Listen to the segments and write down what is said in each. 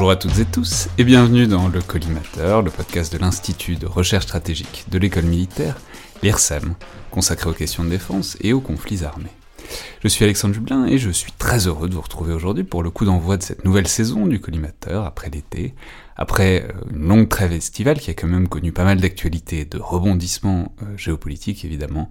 Bonjour à toutes et tous et bienvenue dans le Collimateur, le podcast de l'Institut de recherche stratégique de l'école militaire, l'IRSEM, consacré aux questions de défense et aux conflits armés. Je suis Alexandre Jublin et je suis très heureux de vous retrouver aujourd'hui pour le coup d'envoi de cette nouvelle saison du Collimateur après l'été, après euh, une longue trêve estivale qui a quand même connu pas mal d'actualités, de rebondissements euh, géopolitiques évidemment,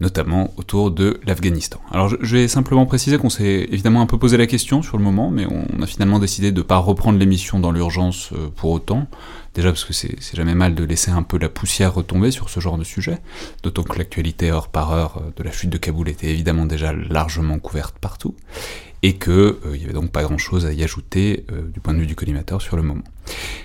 notamment autour de l'Afghanistan. Alors je vais simplement préciser qu'on s'est évidemment un peu posé la question sur le moment, mais on a finalement décidé de ne pas reprendre l'émission dans l'urgence euh, pour autant, déjà parce que c'est jamais mal de laisser un peu la poussière retomber sur ce genre de sujet, d'autant que l'actualité heure par heure euh, de la chute de Kaboul était évidemment déjà largement couverte partout, et que euh, n'y avait donc pas grand-chose à y ajouter euh, du point de vue du collimateur sur le moment.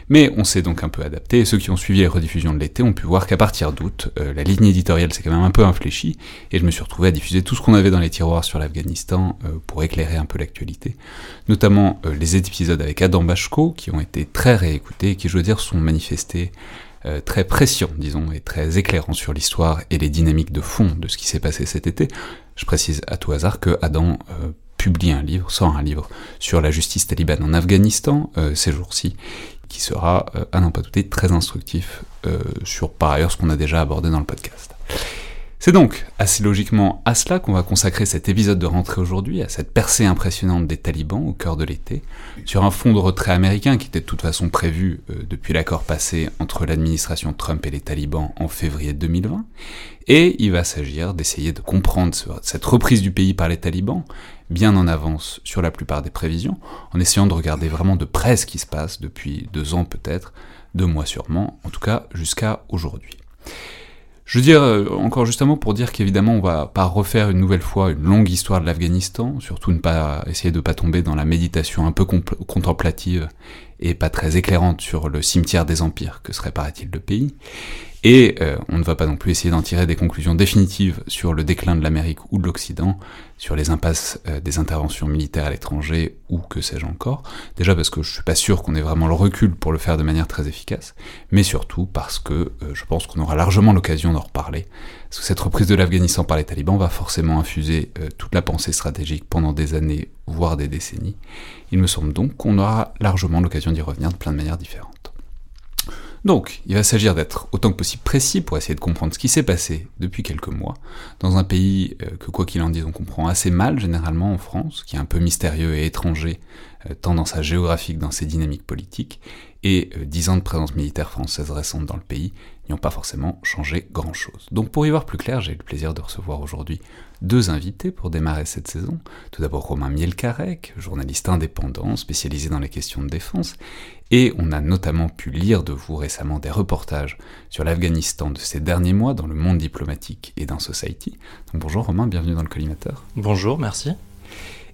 Mais on s'est donc un peu adapté, et ceux qui ont suivi les rediffusions de l'été ont pu voir qu'à partir d'août, euh, la ligne éditoriale s'est quand même un peu infléchie, et je me suis retrouvé à diffuser tout ce qu'on avait dans les tiroirs sur l'Afghanistan pour éclairer un peu l'actualité, notamment les épisodes avec Adam Bachko, qui ont été très réécoutés, et qui, je veux dire, sont manifestés très précieux, disons, et très éclairants sur l'histoire et les dynamiques de fond de ce qui s'est passé cet été. Je précise à tout hasard que Adam publie un livre, sort un livre sur la justice talibane en Afghanistan euh, ces jours-ci, qui sera, euh, à n'en pas douter, très instructif euh, sur par ailleurs ce qu'on a déjà abordé dans le podcast. C'est donc assez logiquement à cela qu'on va consacrer cet épisode de rentrée aujourd'hui, à cette percée impressionnante des talibans au cœur de l'été, sur un fond de retrait américain qui était de toute façon prévu depuis l'accord passé entre l'administration Trump et les talibans en février 2020, et il va s'agir d'essayer de comprendre cette reprise du pays par les talibans, bien en avance sur la plupart des prévisions, en essayant de regarder vraiment de près ce qui se passe depuis deux ans peut-être, deux mois sûrement, en tout cas jusqu'à aujourd'hui. Je veux dire, euh, encore justement pour dire qu'évidemment on va pas refaire une nouvelle fois une longue histoire de l'Afghanistan, surtout ne pas essayer de pas tomber dans la méditation un peu contemplative et pas très éclairante sur le cimetière des empires que serait paraît-il le pays, et euh, on ne va pas non plus essayer d'en tirer des conclusions définitives sur le déclin de l'Amérique ou de l'Occident, sur les impasses euh, des interventions militaires à l'étranger ou que sais-je encore. Déjà parce que je suis pas sûr qu'on ait vraiment le recul pour le faire de manière très efficace, mais surtout parce que euh, je pense qu'on aura largement l'occasion d'en reparler. Parce que cette reprise de l'Afghanistan par les talibans va forcément infuser toute la pensée stratégique pendant des années, voire des décennies. Il me semble donc qu'on aura largement l'occasion d'y revenir de plein de manières différentes. Donc, il va s'agir d'être autant que possible précis pour essayer de comprendre ce qui s'est passé depuis quelques mois, dans un pays euh, que quoi qu'il en dise on comprend assez mal généralement en France, qui est un peu mystérieux et étranger, euh, tant dans sa géographie que dans ses dynamiques politiques, et euh, dix ans de présence militaire française récente dans le pays n'y ont pas forcément changé grand-chose. Donc pour y voir plus clair, j'ai le plaisir de recevoir aujourd'hui deux invités pour démarrer cette saison. Tout d'abord Romain Mielcarec, journaliste indépendant spécialisé dans les questions de défense, et on a notamment pu lire de vous récemment des reportages sur l'Afghanistan de ces derniers mois dans le monde diplomatique et dans Society. Donc bonjour Romain, bienvenue dans le collimateur. Bonjour, merci.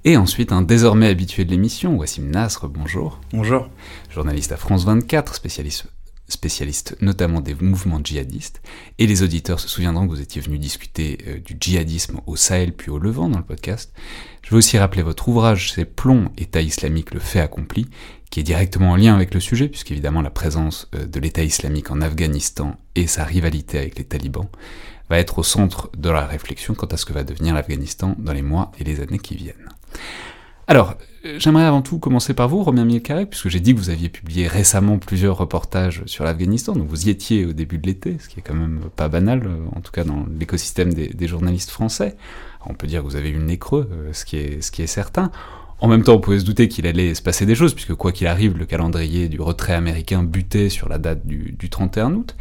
Et ensuite un désormais habitué de l'émission, Wassim Nasr, bonjour. Bonjour. Journaliste à France 24, spécialiste spécialiste notamment des mouvements djihadistes, et les auditeurs se souviendront que vous étiez venu discuter euh, du djihadisme au Sahel puis au Levant dans le podcast. Je veux aussi rappeler votre ouvrage, c'est Plomb, État islamique, le fait accompli, qui est directement en lien avec le sujet, puisqu'évidemment la présence euh, de l'État islamique en Afghanistan et sa rivalité avec les talibans va être au centre de la réflexion quant à ce que va devenir l'Afghanistan dans les mois et les années qui viennent. Alors, j'aimerais avant tout commencer par vous, Romain Milkarek, puisque j'ai dit que vous aviez publié récemment plusieurs reportages sur l'Afghanistan, donc vous y étiez au début de l'été, ce qui est quand même pas banal, en tout cas dans l'écosystème des, journalistes français. on peut dire que vous avez eu le nez creux, ce qui est, ce qui est certain. En même temps, on pouvait se douter qu'il allait se passer des choses, puisque quoi qu'il arrive, le calendrier du retrait américain butait sur la date du, 31 août.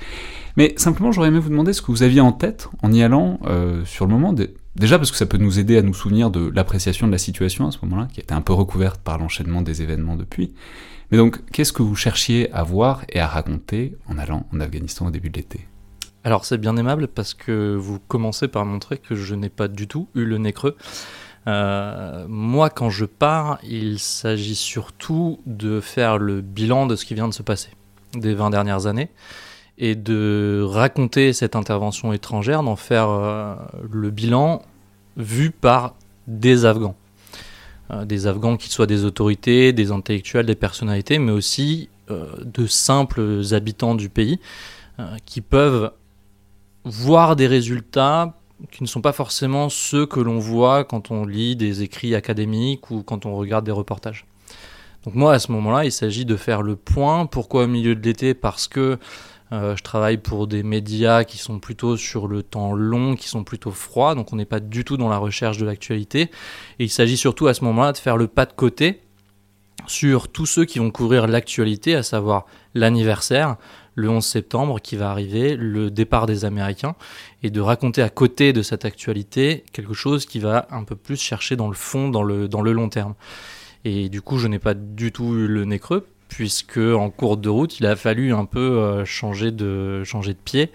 Mais simplement, j'aurais aimé vous demander ce que vous aviez en tête en y allant euh, sur le moment. Déjà parce que ça peut nous aider à nous souvenir de l'appréciation de la situation à ce moment-là, qui été un peu recouverte par l'enchaînement des événements depuis. Mais donc, qu'est-ce que vous cherchiez à voir et à raconter en allant en Afghanistan au début de l'été? Alors c'est bien aimable parce que vous commencez par montrer que je n'ai pas du tout eu le nez creux. Euh, moi, quand je pars, il s'agit surtout de faire le bilan de ce qui vient de se passer des 20 dernières années et de raconter cette intervention étrangère, d'en faire euh, le bilan vu par des Afghans. Euh, des Afghans qui soient des autorités, des intellectuels, des personnalités, mais aussi de simples habitants du pays qui peuvent voir des résultats qui ne sont pas forcément ceux que l'on voit quand on lit des écrits académiques ou quand on regarde des reportages. Donc moi, à ce moment-là, il s'agit de faire le point. Pourquoi au milieu de l'été? Parce que euh, je travaille pour des médias qui sont plutôt sur le temps long, qui sont plutôt froids, donc on n'est pas du tout dans la recherche de l'actualité. Et il s'agit surtout à ce moment-là de faire le pas de côté sur tous ceux qui vont couvrir l'actualité, à savoir l'anniversaire, le 11 septembre qui va arriver, le départ des Américains, et de raconter à côté de cette actualité quelque chose qui va un peu plus chercher dans le fond, dans le, dans le long terme. Et du coup, je n'ai pas du tout eu le nez creux, puisque en cours de route, il a fallu un peu euh, changer, de, pied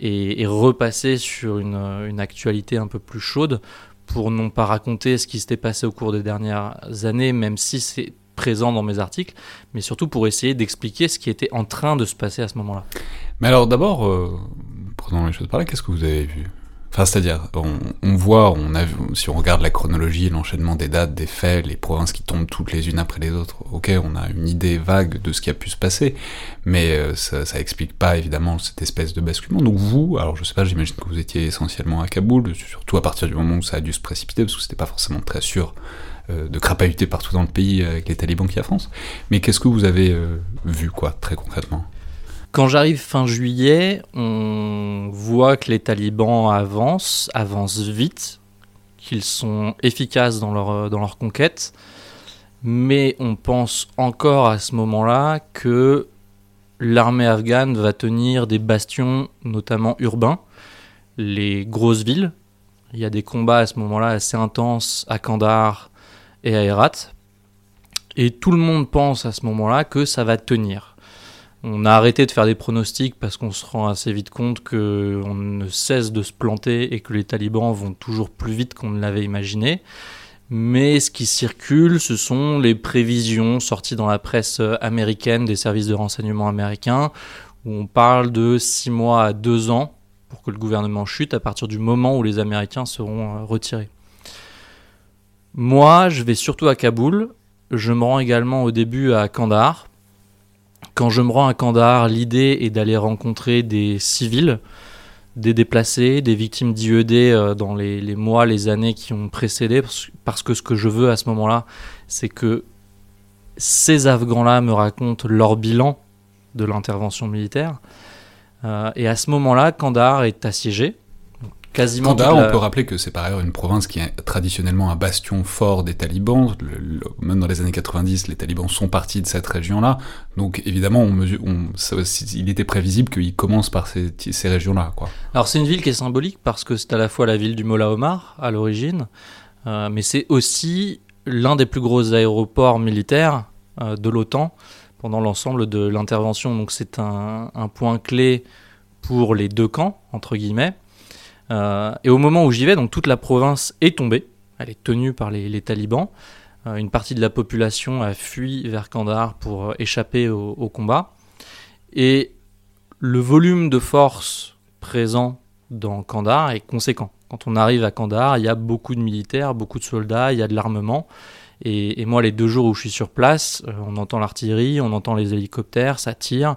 et, repasser sur une, une actualité un peu plus chaude pour non pas raconter ce qui s'était passé au cours des dernières années, même si c'est présent dans mes articles, mais surtout pour essayer d'expliquer ce qui était en train de se passer à ce moment-là. Mais alors d'abord, euh, prenons les choses par là, qu'est-ce que vous avez vu? Enfin, c'est-à-dire, on, voit, si on regarde la chronologie, l'enchaînement des dates, des faits, les provinces qui tombent toutes les unes après les autres, ok, on a une idée vague de ce qui a pu se passer, mais euh, ça, ça explique pas évidemment cette espèce de basculement. Donc vous, alors je sais pas, j'imagine que vous étiez essentiellement à Kaboul, surtout à partir du moment où ça a dû se précipiter, parce que c'était pas forcément très sûr euh, de crapahuter partout dans le pays avec les talibans qui avancent. Mais qu'est-ce que vous avez euh, vu, quoi, très concrètement? Quand j'arrive fin juillet, on voit que les talibans avancent, avancent vite, qu'ils sont efficaces dans leur, dans leur conquête, mais on pense encore à ce moment-là que l'armée afghane va tenir des bastions, notamment urbains, les grosses villes. Il y a des combats à ce moment-là assez intenses à Kandahar, et à Herat. Et tout le monde pense à ce moment-là que ça va tenir. On a arrêté de faire des pronostics parce qu'on se rend assez vite compte qu'on ne cesse de se planter et que les talibans vont toujours plus vite qu'on ne l'avait imaginé. Mais ce qui circule, ce sont les prévisions sorties dans la presse américaine des services de renseignement américains, où on parle de 6 mois à 2 ans pour que le gouvernement chute à partir du moment où les Américains seront retirés. Moi, je vais surtout à Kaboul. Je me rends également au début à Kandahar. Quand je me rends à Kandahar, l'idée est d'aller rencontrer des civils, des déplacés, des victimes d'IED euh, dans les, mois, les années qui ont précédé, parce que ce que je veux à ce moment-là, c'est que ces Afghans-là me racontent leur bilan de l'intervention militaire. Euh, et à ce moment-là, Kandahar est assiégé quasiment. on peut rappeler que c'est par ailleurs une province qui est traditionnellement un bastion fort des talibans. même dans les années 90, les talibans sont partis de cette région-là. Donc évidemment, on mesure, il était prévisible qu'ils commencent par ces, ces régions-là. Alors c'est une ville qui est symbolique parce que c'est à la fois la ville du Mola Omar à l'origine, euh, mais c'est aussi l'un des plus gros aéroports militaires euh, de l'OTAN pendant l'ensemble de l'intervention. Donc c'est un, un point clé pour les deux camps, entre guillemets. Euh, et au moment où j'y vais, donc toute la province est tombée, elle est tenue par les, talibans. Euh, une partie de la population a fui vers Kandahar pour euh, échapper au, combat. Et le volume de force présent dans Kandahar est conséquent. Quand on arrive à Kandahar, il y a beaucoup de militaires, beaucoup de soldats, il y a de l'armement. Et, et, moi, les deux jours où je suis sur place, on entend l'artillerie, on entend les hélicoptères, ça tire.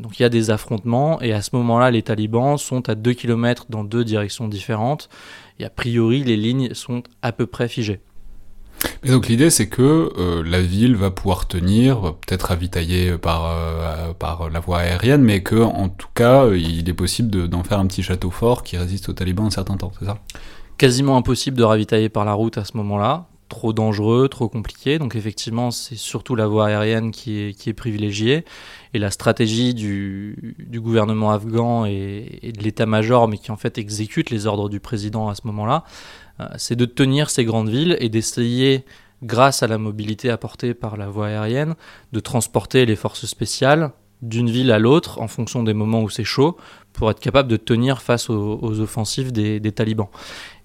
Donc il y a des affrontements et à ce moment-là, les talibans sont à 2 km dans deux directions différentes et a priori, les lignes sont à peu près figées. Et donc l'idée c'est que euh, la ville va pouvoir tenir, peut-être ravitaillée par, euh, par la voie aérienne, mais que en tout cas il est possible d'en faire un petit château fort qui résiste aux talibans un certain temps, c'est ça? Quasiment impossible de ravitailler par la route à ce moment-là, trop dangereux, trop compliqué. Donc effectivement c'est surtout la voie aérienne qui est, qui est privilégiée. Et la stratégie du, gouvernement afghan et, de l'état-major, mais qui en fait exécute les ordres du président à ce moment-là, euh, c'est de tenir ces grandes villes et d'essayer, grâce à la mobilité apportée par la voie aérienne, de transporter les forces spéciales d'une ville à l'autre en fonction des moments où c'est chaud pour être capable de tenir face aux, aux offensives des, des, talibans.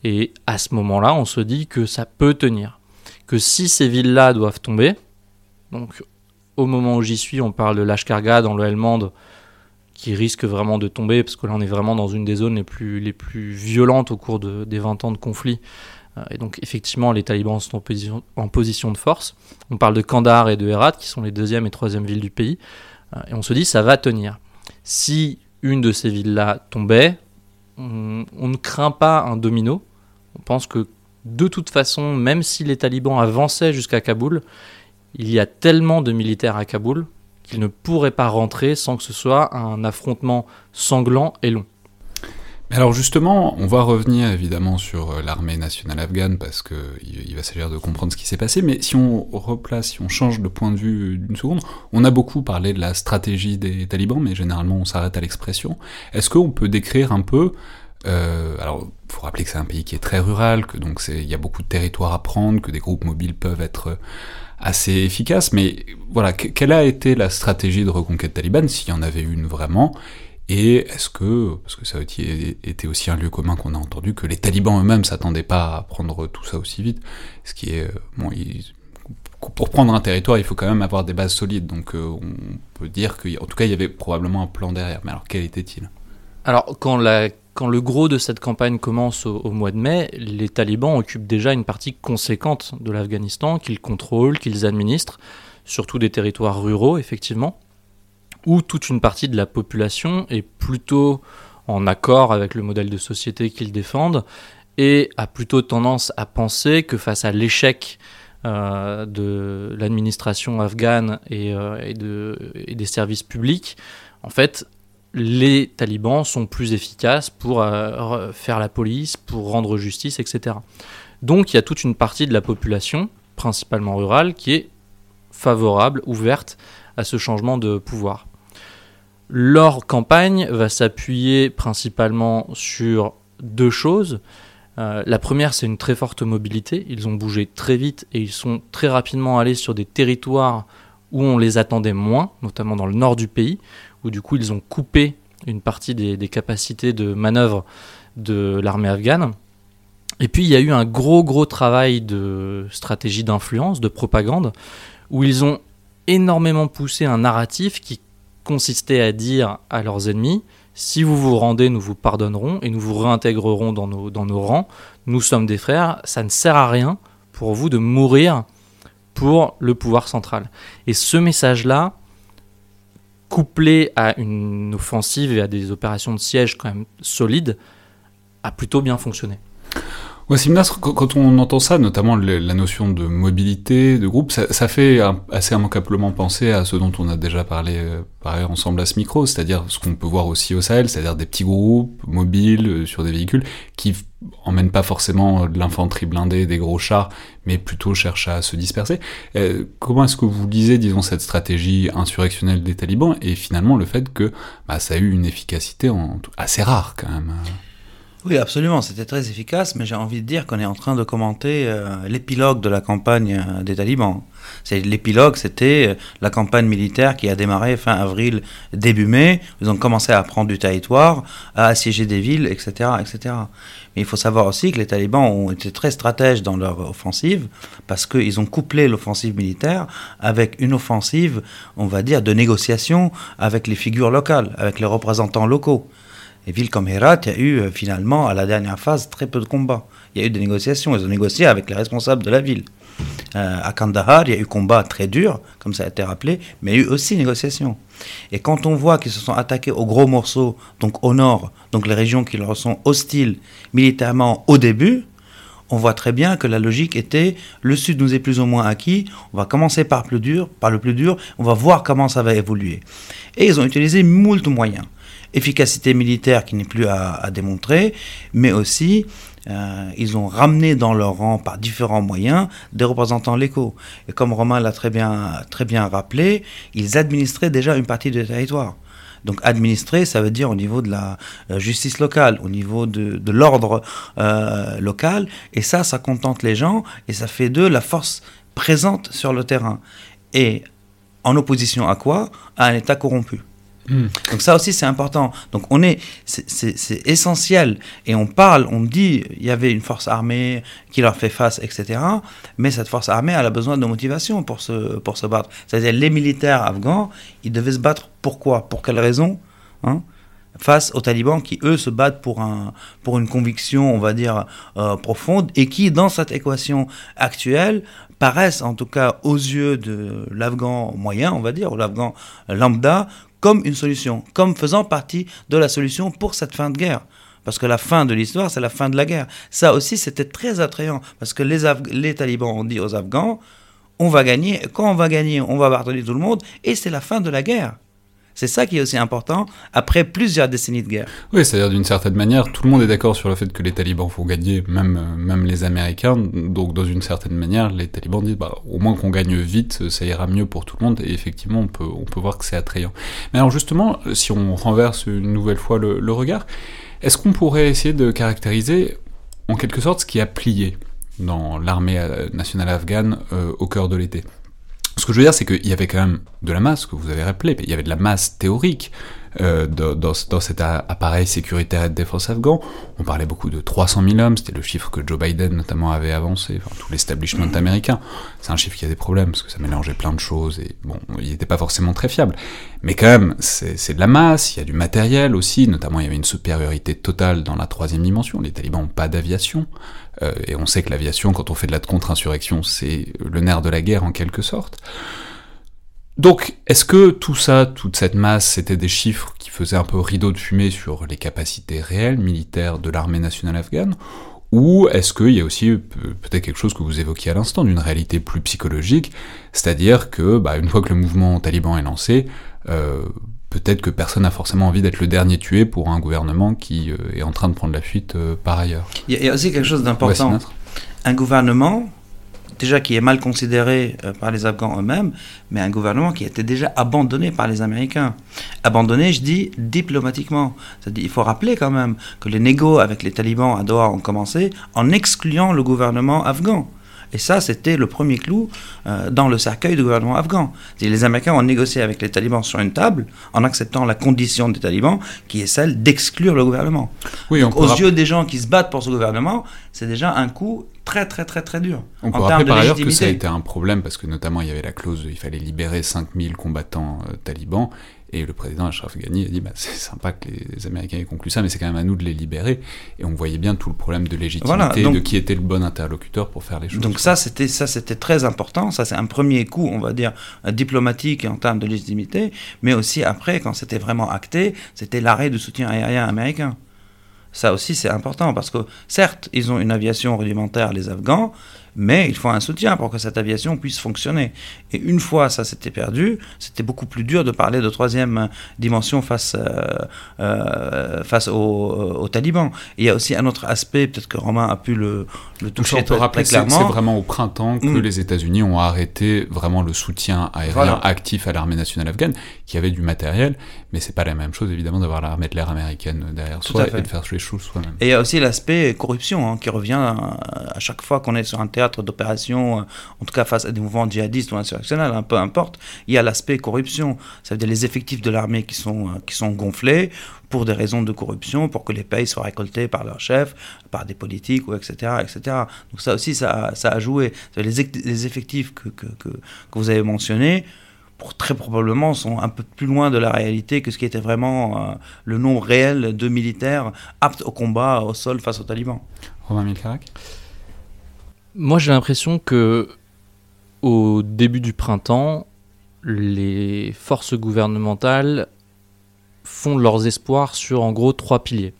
Et à ce moment-là, on se dit que ça peut tenir. Que si ces villes-là doivent tomber, donc au moment où j'y suis, on parle de Lashkargah dans le Helmand, qui risque vraiment de tomber, parce que là on est vraiment dans une des zones les plus, violentes au cours de, des 20 ans de conflit. Euh, et donc effectivement les talibans sont en position, de force. On parle de Kandahar et de Herat, qui sont les deuxième et troisième villes du pays. Euh, et on se dit ça va tenir. Si une de ces villes-là tombait, on, ne craint pas un domino. On pense que de toute façon, même si les talibans avançaient jusqu'à Kaboul, il y a tellement de militaires à Kaboul qu'il ne pourrait pas rentrer sans que ce soit un affrontement sanglant et long. Alors justement, on va revenir évidemment sur euh, l'armée nationale afghane parce que il va s'agir de comprendre ce qui s'est passé, mais si on replace, si on change de point de vue d'une seconde, on a beaucoup parlé de la stratégie des talibans, mais généralement on s'arrête à l'expression. Est-ce qu'on peut décrire un peu euh, alors, il faut rappeler que c'est un pays qui est très rural, que donc il y a beaucoup de territoires à prendre, que des groupes mobiles peuvent être assez efficace, mais voilà, quelle a été la stratégie de reconquête talibane, s'il y en avait une vraiment, et est-ce que, parce que ça a été aussi un lieu commun qu'on a entendu, que les talibans eux-mêmes s'attendaient pas à prendre tout ça aussi vite, ce qui est, bon, ils, pour prendre un territoire, il faut quand même avoir des bases solides, donc euh, on peut dire qu'en tout cas, il y avait probablement un plan derrière, mais alors quel était-il? Alors, quand la quand le gros de cette campagne commence au, mois de mai, les talibans occupent déjà une partie conséquente de l'Afghanistan qu'ils contrôlent, qu'ils administrent, surtout des territoires ruraux, effectivement, où toute une partie de la population est plutôt en accord avec le modèle de société qu'ils défendent et a plutôt tendance à penser que face à l'échec euh, de l'administration afghane et, euh, et des services publics, en fait, les talibans sont plus efficaces pour euh, faire la police, pour rendre justice, etc. Donc il y a toute une partie de la population, principalement rurale, qui est favorable, ouverte à ce changement de pouvoir. Leur campagne va s'appuyer principalement sur deux choses. Euh, la première, c'est une très forte mobilité. Ils ont bougé très vite et ils sont très rapidement allés sur des territoires où on les attendait moins, notamment dans le nord du pays, où du coup ils ont coupé une partie des, capacités de manœuvre de l'armée afghane. Et puis il y a eu un gros gros travail de stratégie d'influence, de propagande, où ils ont énormément poussé un narratif qui consistait à dire à leurs ennemis, si vous vous rendez, nous vous pardonnerons et nous vous réintégrerons dans nos rangs, nous sommes des frères, ça ne sert à rien pour vous de mourir pour le pouvoir central. Et ce message-là, couplé à une offensive et à des opérations de siège quand même solides, a plutôt bien fonctionné. Wassim Nasr, quand on entend ça, notamment la notion de mobilité, de groupe, ça, fait assez immanquablement penser à ce dont on a déjà parlé euh, par ensemble à ce micro, c'est-à-dire ce qu'on peut voir aussi au Sahel, c'est-à-dire des petits groupes mobiles euh, sur des véhicules qui emmènent pas forcément de l'infanterie blindée, des gros chars, mais plutôt cherchent à se disperser. Euh, comment est-ce que vous lisez, disons, cette stratégie insurrectionnelle des talibans et finalement le fait que bah, ça a eu une efficacité assez rare quand même oui, absolument, c'était très efficace, mais j'ai envie de dire qu'on est en train de commenter euh, l'épilogue de la campagne euh, des talibans. C'est l'épilogue, c'était euh, la campagne militaire qui a démarré fin avril, début mai. Ils ont commencé à prendre du territoire, à assiéger des villes, etc., etc. Il faut savoir aussi que les talibans ont été très stratèges dans leur offensive parce qu'ils ont couplé l'offensive militaire avec une offensive, on va dire, de négociation avec les figures locales, avec les représentants locaux. Et villes comme Herat, il y a eu euh, finalement, à la dernière phase, très peu de combats. Il y a eu des négociations. Ils ont négocié avec les responsables de la ville. Euh, à Kandahar, il y a eu combat très dur, comme ça a été rappelé, mais il y a eu aussi négociations. Et quand on voit qu'ils se sont attaqués aux gros morceaux, donc au nord, donc les régions qui leur sont hostiles militairement au début, on voit très bien que la logique était le Sud nous est plus ou moins acquis, on va commencer par, plus dur, par le plus dur, on va voir comment ça va évoluer. Et ils ont utilisé moult moyens. Efficacité militaire qui n'est plus à, démontrer, mais aussi euh, ils ont ramené dans leur rang par différents moyens des représentants locaux. Et comme Romain l'a très bien, très bien rappelé, ils administraient déjà une partie du territoire. Donc administrer, ça veut dire au niveau de la euh, justice locale, au niveau de, l'ordre euh, local. Et ça, ça contente les gens et ça fait d'eux la force présente sur le terrain. Et en opposition à quoi? À un État corrompu. Hmm. Donc ça aussi c'est important. Donc on est, c'est essentiel et on parle, on dit, il y avait une force armée qui leur fait face, etc. Mais cette force armée, elle a besoin de motivation pour se pour se battre. C'est-à-dire les militaires afghans, ils devaient se battre. Pourquoi? Pour quelle raison hein? Face aux talibans qui, eux, se battent pour, un, pour une conviction, on va dire, euh, profonde, et qui, dans cette équation actuelle, paraissent, en tout cas aux yeux de l'Afghan moyen, on va dire, ou l'Afghan lambda, comme une solution, comme faisant partie de la solution pour cette fin de guerre. Parce que la fin de l'histoire, c'est la fin de la guerre. Ça aussi, c'était très attrayant, parce que les, les talibans ont dit aux Afghans, on va gagner, quand on va gagner, on va pardonner tout le monde, et c'est la fin de la guerre. C'est ça qui est aussi important après plusieurs décennies de guerre. Oui, c'est-à-dire d'une certaine manière, tout le monde est d'accord sur le fait que les talibans font gagner, même, euh, même les Américains. Donc, dans une certaine manière, les talibans disent bah, au moins qu'on gagne vite, ça ira mieux pour tout le monde. Et effectivement, on peut, on peut voir que c'est attrayant. Mais alors, justement, si on renverse une nouvelle fois le, regard, est-ce qu'on pourrait essayer de caractériser en quelque sorte ce qui a plié dans l'armée euh, nationale afghane euh, au cœur de l'été? Ce que je veux dire, c'est qu'il y avait quand même de la masse, que vous avez rappelé, il y avait de la masse théorique euh, dans, dans, cet appareil sécuritaire et de défense afghan. On parlait beaucoup de 300 000 hommes, c'était le chiffre que Joe Biden notamment avait avancé, enfin tout l'establishment américain. C'est un chiffre qui a des problèmes, parce que ça mélangeait plein de choses, et bon, il n'était pas forcément très fiable. Mais quand même, c'est de la masse, il y a du matériel aussi, notamment il y avait une supériorité totale dans la troisième dimension, les talibans n'ont pas d'aviation, euh, et on sait que l'aviation, quand on fait de la contre-insurrection, c'est le nerf de la guerre en quelque sorte. Donc, est-ce que tout ça, toute cette masse, c'était des chiffres qui faisaient un peu rideau de fumée sur les capacités réelles militaires de l'armée nationale afghane? Ou est-ce qu'il y a aussi peut-être quelque chose que vous évoquiez à l'instant, d'une réalité plus psychologique, c'est-à-dire que, bah, une fois que le mouvement taliban est lancé, euh, peut-être que personne n'a forcément envie d'être le dernier tué pour un gouvernement qui euh, est en train de prendre la fuite euh, par ailleurs. Il y, a aussi quelque chose d'important. Un gouvernement, déjà qui est mal considéré euh, par les Afghans eux-mêmes, mais un gouvernement qui été déjà abandonné par les Américains. Abandonné, je dis diplomatiquement. C'est-à-dire, il faut rappeler quand même que les négos avec les talibans à Doha ont commencé en excluant le gouvernement afghan. Et ça, c'était le premier clou euh, dans le cercueil du gouvernement afghan. Les Américains ont négocié avec les talibans sur une table en acceptant la condition des talibans, qui est celle d'exclure le gouvernement. Oui, aux yeux des gens qui se battent pour ce gouvernement, c'est déjà un coup très très très très dur. On peut rappeler par ailleurs que ça a été un problème parce que notamment il y avait la clause il fallait libérer 5000 combattants euh, talibans et le président Ashraf Ghani a dit bah, c'est sympa que les Américains aient conclu ça, mais c'est quand même à nous de les libérer. Et on voyait bien tout le problème de légitimité, de qui était le bon interlocuteur pour faire les choses. Donc ça, c'était ça, c'était très important. Ça, c'est un premier coup, on va dire diplomatique en termes de légitimité, mais aussi après, quand c'était vraiment acté, c'était l'arrêt du soutien aérien américain. Ça aussi, c'est important parce que certes, ils ont une aviation rudimentaire, les Afghans, mais il faut un soutien pour que cette aviation puisse fonctionner. Et une fois ça s'était perdu, c'était beaucoup plus dur de parler de troisième dimension face, euh, euh, face aux, talibans. il y a aussi un autre aspect, peut-être que Romain a pu le, le toucher très, rappeler clairement. C'est vraiment au printemps que mm. les États-Unis ont arrêté vraiment le soutien aérien actif à l'armée nationale afghane, qui avait du matériel, mais c'est pas la même chose évidemment d'avoir l'armée de l'air américaine derrière soi et de faire les choses soi-même. Et il y a aussi l'aspect corruption hein, qui revient à, à chaque fois qu'on est sur un théâtre d'opération, euh, en tout cas face à des mouvements djihadistes ou insurrectionnels, hein, peu importe, il y a l'aspect corruption. Ça veut dire les effectifs de l'armée qui sont, euh, qui sont gonflés pour des raisons de corruption, pour que les pays soient récoltés par leurs chefs, par des politiques, etc., etc. Donc ça aussi, ça, ça a joué. Les, effectifs que, que, que, vous avez mentionnés, pour très probablement sont un peu plus loin de la réalité que ce qui était vraiment euh, le nombre réel de militaires aptes au combat au sol face aux talibans. Romain Milcarac moi, j'ai l'impression que au début du printemps, les forces gouvernementales font leurs espoirs sur en gros trois piliers.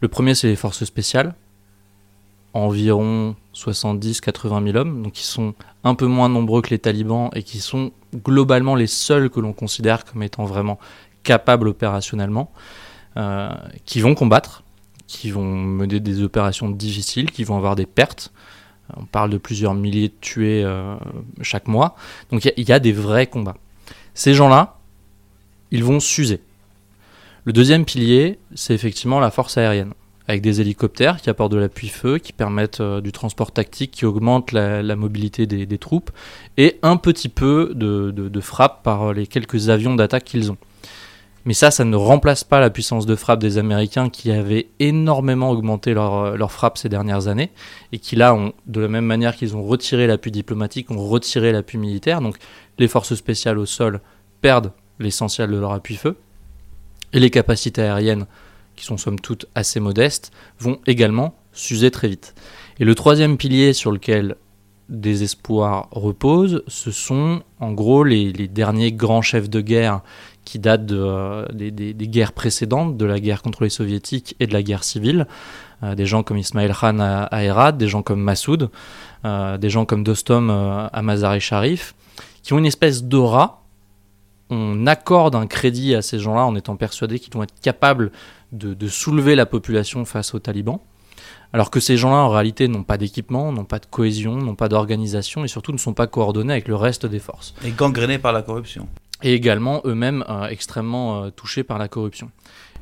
Le premier, c'est les forces spéciales. environ 70-80 000 hommes, donc qui sont un peu moins nombreux que les talibans et qui sont globalement les seuls que l'on considère comme étant vraiment capables opérationnellement, euh, qui vont combattre, qui vont mener des opérations difficiles, qui vont avoir des pertes. On parle de plusieurs milliers de tués euh, chaque mois. Donc il y, a des vrais combats. Ces gens-là, ils vont s'user. Le deuxième pilier, c'est effectivement la force aérienne avec des hélicoptères qui apportent de l'appui-feu, qui permettent euh, du transport tactique, qui augmentent la, mobilité des, troupes, et un petit peu de, frappe par les quelques avions d'attaque qu'ils ont. Mais ça, ça ne remplace pas la puissance de frappe des Américains qui avaient énormément augmenté leur, euh, leur frappe ces dernières années, et qui là, ont, de la même manière qu'ils ont retiré l'appui diplomatique, ont retiré l'appui militaire, donc les forces spéciales au sol perdent l'essentiel de leur appui-feu, et les capacités aériennes qui sont somme toute assez modestes, vont également s'user très vite. Et le troisième pilier sur lequel des espoirs reposent, ce sont en gros les, derniers grands chefs de guerre qui datent de, euh, des, guerres précédentes, de la guerre contre les soviétiques et de la guerre civile. Euh, des gens comme Ismail Khan à, Herat, des gens comme Massoud, euh, des gens comme Dostom à Mazar-e Sharif, qui ont une espèce d'aura. On accorde un crédit à ces gens-là en étant persuadés qu'ils vont être capables de, soulever la population face aux talibans. Alors que ces gens-là, en réalité, n'ont pas d'équipement, n'ont pas de cohésion, n'ont pas d'organisation et surtout ne sont pas coordonnés avec le reste des forces. Et gangrénés par la corruption. Et également eux-mêmes euh, extrêmement euh, touchés par la corruption.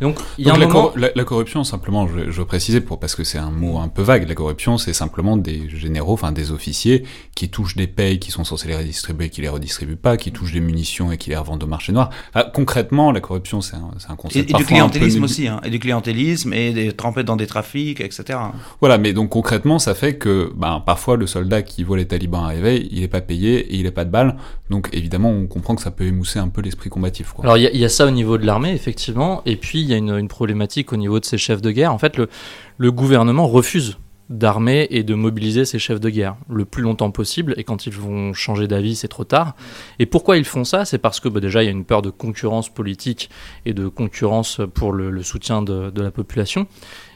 Donc, il y a la, la, corruption, simplement, je, je veux préciser pour parce que c'est un mot un peu vague. La corruption, c'est simplement des généraux, enfin des officiers qui touchent des payes qui sont censés les redistribuer, qui les redistribuent pas, qui touchent des munitions et qui les revendent au marché noir. concrètement, la corruption, c'est un, un, concept. Et, et du clientélisme aussi, hein, et du clientélisme et des trempés dans des trafics, etc. Voilà, mais donc concrètement, ça fait que ben, parfois le soldat qui voit les talibans arriver, il est pas payé et il est pas de balles. Donc évidemment, on comprend que ça peut émousser un peu l'esprit combatif. Quoi. Alors il y, y, a ça au niveau de l'armée, effectivement, et puis il y a une, problématique au niveau de ces chefs de guerre. En fait, le, gouvernement refuse d'armer et de mobiliser ces chefs de guerre le plus longtemps possible. Et quand ils vont changer d'avis c'est trop tard. Et pourquoi ils font ça? C'est parce que bah, déjà il y a une peur de concurrence politique et de concurrence pour le, soutien de, la population.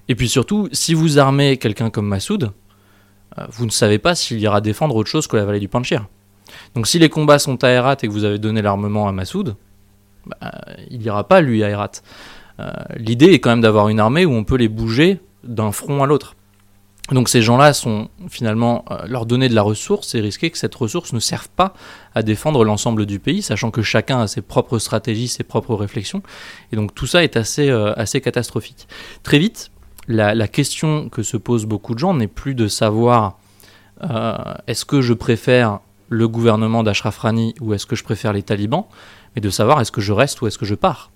Et puis surtout si vous armez quelqu'un comme Massoud euh, vous ne savez pas s'il ira défendre autre chose que la vallée du Panchir. Donc si les combats sont à Herat et que vous avez donné l'armement à Massoud bah, il n'ira pas lui à Herat l'idée est quand même d'avoir une armée où on peut les bouger d'un front à l'autre. Donc ces gens-là sont finalement euh, leur donner de la ressource et risquer que cette ressource ne serve pas à défendre l'ensemble du pays, sachant que chacun a ses propres stratégies, ses propres réflexions. Et donc tout ça est assez, euh, assez catastrophique. Très vite, la, question que se posent beaucoup de gens n'est plus de savoir est-ce que je préfère le gouvernement d'Ashraf Rani ou est-ce que je préfère les talibans, mais de savoir est-ce que je reste ou est-ce que je pars.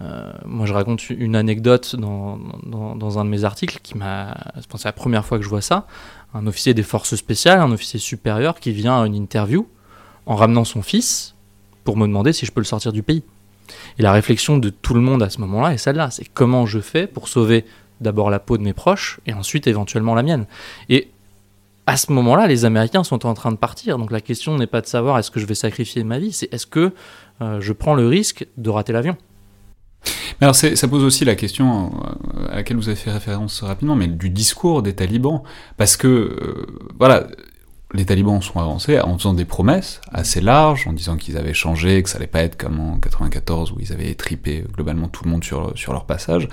Euh, moi, je raconte une anecdote dans, dans, un de mes articles qui m'a. C'est la première fois que je vois ça. Un officier des forces spéciales, un officier supérieur qui vient à une interview en ramenant son fils pour me demander si je peux le sortir du pays. Et la réflexion de tout le monde à ce moment-là est celle-là c'est comment je fais pour sauver d'abord la peau de mes proches et ensuite éventuellement la mienne. Et à ce moment-là, les Américains sont en train de partir. Donc la question n'est pas de savoir est-ce que je vais sacrifier ma vie, c'est est-ce que euh, je prends le risque de rater l'avion. Mais alors ça pose aussi la question euh, à laquelle vous avez fait référence rapidement, mais du discours des talibans, parce que euh, voilà, les talibans sont avancés en faisant des promesses assez larges, en disant qu'ils avaient changé, que ça allait pas être comme en 94 où ils avaient tripé globalement tout le monde sur, sur leur passage,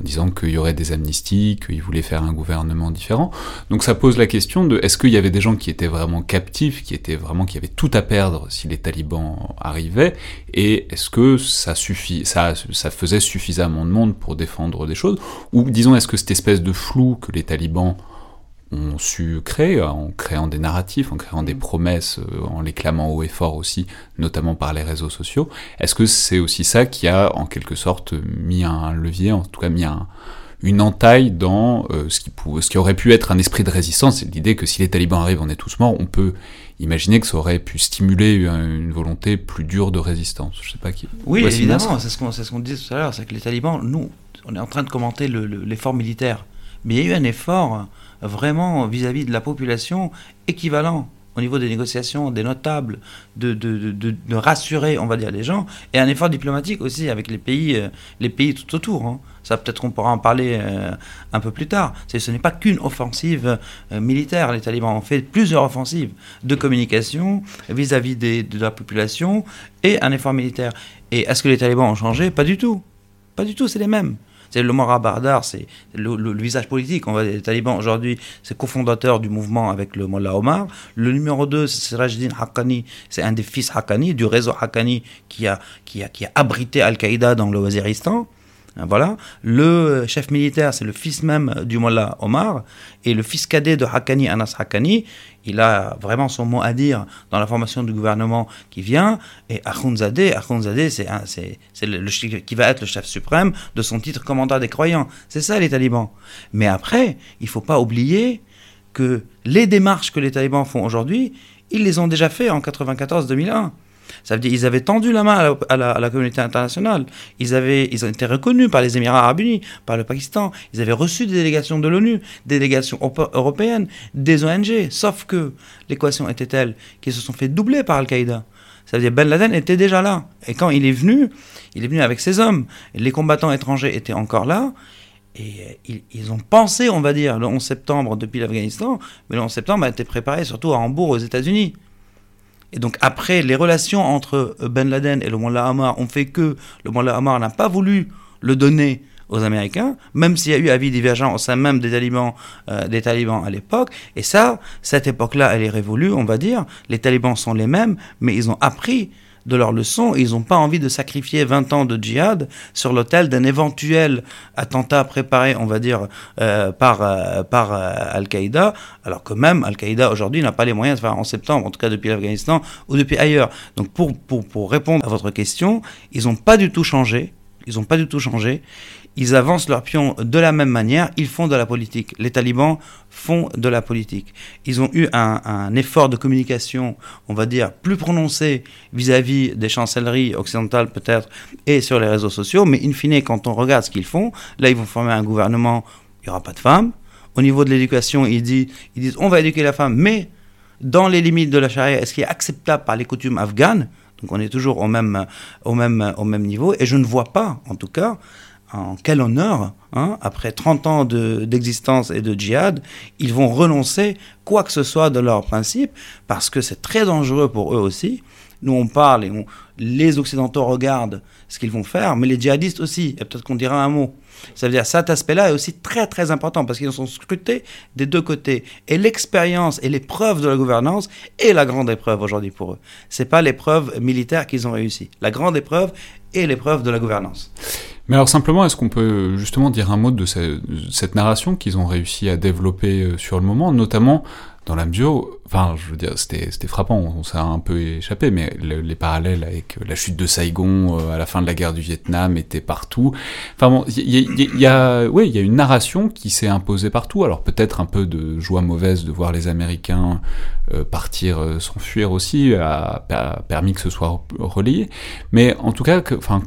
en disant qu'il y aurait des amnisties, qu'ils voulaient faire un gouvernement différent. Donc ça pose la question de est-ce qu'il y avait des gens qui étaient vraiment captifs, qui étaient vraiment qui avaient tout à perdre si les talibans arrivaient, et est-ce que ça suffit, ça, ça faisait suffisamment de monde pour défendre des choses, ou disons est-ce que cette espèce de flou que les talibans ont su créer, en créant des narratifs, en créant des promesses, euh, en les clamant haut et fort aussi, notamment par les réseaux sociaux. Est-ce que c'est aussi ça qui a en quelque sorte mis un levier, en tout cas mis une entaille dans euh, ce, qui ce qui aurait pu être un esprit de résistance? C'est l'idée que si les talibans arrivent, on est tous morts, on peut imaginer que ça aurait pu stimuler une, volonté plus dure de résistance. Je sais pas qui. Oui, évidemment, c'est ce qu'on ce disait tout à l'heure, c'est que les talibans, nous, on est en train de commenter l'effort militaire, mais il y a eu un effort vraiment vis-à-vis de la population équivalent au niveau des négociations, des notables, de, de, de, de rassurer, on va dire, les gens, et un effort diplomatique aussi avec les pays, euh, les pays tout autour. Hein. Ça, peut-être qu'on pourra en parler euh, un peu plus tard. Ce n'est pas qu'une offensive euh, militaire. Les talibans ont fait plusieurs offensives de communication vis-à-vis de la population et un effort militaire. Et est-ce que les talibans ont changé? Pas du tout. Pas du tout, c'est les mêmes. C'est le Mora Bardar, c'est le, visage politique. On va les talibans aujourd'hui, c'est cofondateur du mouvement avec le Mollah Omar. Le numéro 2, c'est Sirajdin Haqqani, c'est un des fils Haqqani, du réseau Haqqani qui a, qui a, qui a abrité Al-Qaïda dans le Waziristan. Voilà. Le chef militaire, c'est le fils même du Mollah Omar. Et le fils cadet de Haqqani, Anas Haqqani, il a vraiment son mot à dire dans la formation du gouvernement qui vient. Et Akhundzadeh, Akhundzadeh, c'est, c'est, le, qui va être le chef suprême de son titre commandant des croyants. C'est ça les talibans. Mais après, il faut pas oublier que les démarches que les talibans font aujourd'hui, ils les ont déjà fait en 94-2001. Ça veut dire qu'ils avaient tendu la main à la, communauté internationale. Ils, avaient, ils ont été reconnus par les Émirats arabes unis, par le Pakistan. Ils avaient reçu des délégations de l'ONU, des délégations européennes, des ONG. Sauf que l'équation était telle qu'ils se sont fait doubler par Al-Qaïda. Ça veut dire Ben Laden était déjà là. Et quand il est venu, il est venu avec ses hommes. Les combattants étrangers étaient encore là. Et ils, ils, ont pensé, on va dire, le 11 septembre depuis l'Afghanistan, mais le 11 septembre a été préparé surtout à Hambourg, aux États-Unis. Et donc après, les relations entre Ben Laden et le Mullah Omar ont fait que le Mullah Omar n'a pas voulu le donner aux Américains, même s'il y a eu avis divergent au sein même des talibans, euh, des talibans à l'époque. Et ça, cette époque-là, elle est révolue, on va dire. Les talibans sont les mêmes, mais ils ont appris de leurs leçons. Ils n'ont pas envie de sacrifier 20 ans de djihad sur l'autel d'un éventuel attentat préparé, on va dire, euh, par, euh, par euh, Al-Qaïda, alors que même Al-Qaïda aujourd'hui n'a pas les moyens de faire en septembre, en tout cas depuis l'Afghanistan ou depuis ailleurs. Donc pour, pour, pour répondre à votre question, ils n'ont pas du tout changé. Ils n'ont pas du tout changé ils avancent leurs pions de la même manière, ils font de la politique. Les talibans font de la politique. Ils ont eu un, effort de communication, on va dire, plus prononcé vis-à-vis des chancelleries occidentales peut-être et sur les réseaux sociaux, mais in fine, quand on regarde ce qu'ils font, là, ils vont former un gouvernement, il n'y aura pas de femmes. Au niveau de l'éducation, ils disent, ils disent, on va éduquer la femme, mais dans les limites de la charia, est-ce qui est acceptable par les coutumes afghanes? Donc on est toujours au même, au même, au même niveau. Et je ne vois pas, en tout cas, en quel honneur, hein, après 30 ans d'existence et de djihad, ils vont renoncer quoi que ce soit de leurs principes, parce que c'est très dangereux pour eux aussi. Nous, on parle et les Occidentaux regardent ce qu'ils vont faire, mais les djihadistes aussi, et peut-être qu'on dira un mot. Ça veut dire cet aspect-là est aussi très très important parce qu'ils sont scrutés des deux côtés. Et l'expérience et l'épreuve de la gouvernance est la grande épreuve aujourd'hui pour eux. C'est pas l'épreuve militaire qu'ils ont réussi. La grande épreuve est l'épreuve de la gouvernance. Mais alors simplement, est-ce qu'on peut justement dire un mot de cette narration qu'ils ont réussi à développer euh, sur le moment, notamment dans la mesure, enfin, je veux dire, c'était frappant, on s'est un peu échappé, mais les parallèles avec la chute de Saigon euh, à la fin de la guerre du Vietnam étaient partout. Enfin bon, il y, a, oui, il y a une narration qui s'est imposée partout. Alors peut-être un peu de joie mauvaise de voir les Américains euh, partir, s'enfuir aussi, a, a, permis que ce soit relayé. Mais en tout cas, enfin,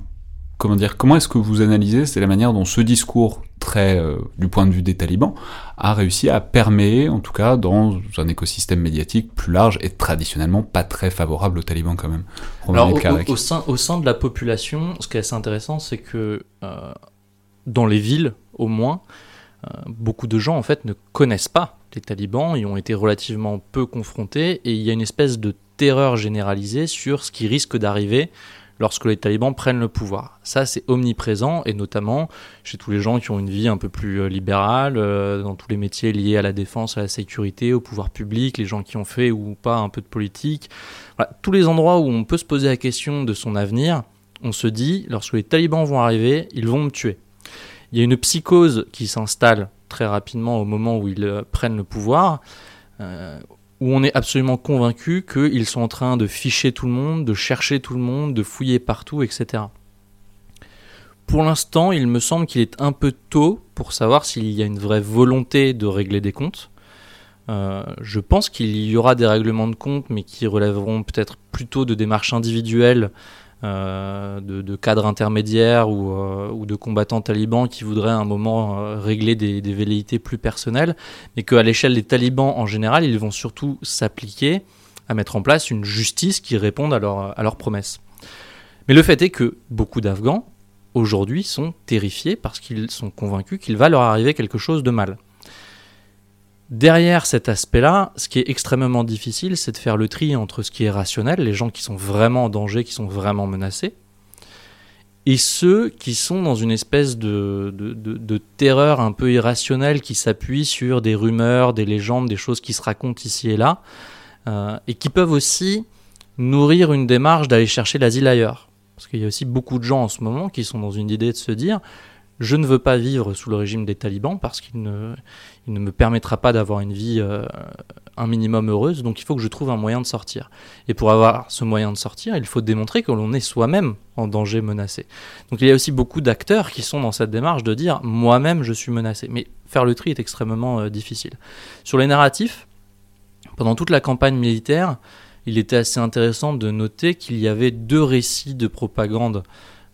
comment dire, comment est-ce que vous analysez, c'est la manière dont ce discours très euh, du point de vue des talibans a réussi à perméer, en tout cas dans un écosystème médiatique plus large et traditionnellement pas très favorable aux talibans quand même. Alors au, sein, au sein de la population, ce qui est assez intéressant, c'est que euh, dans les villes, au moins, euh, beaucoup de gens en fait ne connaissent pas les talibans, ils ont été relativement peu confrontés et il y a une espèce de terreur généralisée sur ce qui risque d'arriver lorsque les talibans prennent le pouvoir. Ça, c'est omniprésent, et notamment chez tous les gens qui ont une vie un peu plus euh, libérale, euh, dans tous les métiers liés à la défense, à la sécurité, au pouvoir public, les gens qui ont fait ou pas un peu de politique. tous les endroits où on peut se poser la question de son avenir, on se dit, lorsque les talibans vont arriver, ils vont me tuer. Il y a une psychose qui s'installe très rapidement au moment où ils euh, prennent le pouvoir où on est absolument convaincu qu'ils sont en train de ficher tout le monde, de chercher tout le monde, de fouiller partout, etc. Pour l'instant, il me semble qu'il est un peu tôt pour savoir s'il y a une vraie volonté de régler des comptes. Euh, je pense qu'il y aura des règlements de comptes, mais qui relèveront peut-être plutôt de démarches individuelles euh, de, cadres intermédiaires ou, de combattants talibans qui voudraient à un moment régler des, velléités plus personnelles, mais qu'à l'échelle des talibans en général, ils vont surtout s'appliquer à mettre en place une justice qui réponde à leurs promesses. Mais le fait est que beaucoup d'Afghans, aujourd'hui, sont terrifiés parce qu'ils sont convaincus qu'il va leur arriver quelque chose de mal. Derrière cet aspect-là, ce qui est extrêmement difficile, c'est de faire le tri entre ce qui est rationnel, les gens qui sont vraiment en danger, qui sont vraiment menacés, et ceux qui sont dans une espèce de, de, terreur un peu irrationnelle qui s'appuie sur des rumeurs, des légendes, des choses qui se racontent ici et là, euh, et qui peuvent aussi nourrir une démarche d'aller chercher l'asile ailleurs. Parce qu'il y a aussi beaucoup de gens en ce moment qui sont dans une idée de se dire je ne veux pas vivre sous le régime des talibans parce qu'il ne, il ne me permettra pas d'avoir une vie euh, un minimum heureuse, donc il faut que je trouve un moyen de sortir. Et pour avoir ce moyen de sortir, il faut démontrer que l'on est soi-même en danger menacé. Donc il y a aussi beaucoup d'acteurs qui sont dans cette démarche de dire moi-même je suis menacé. Mais faire le tri est extrêmement euh, difficile. Sur les narratifs, pendant toute la campagne militaire, il était assez intéressant de noter qu'il y avait deux récits de propagande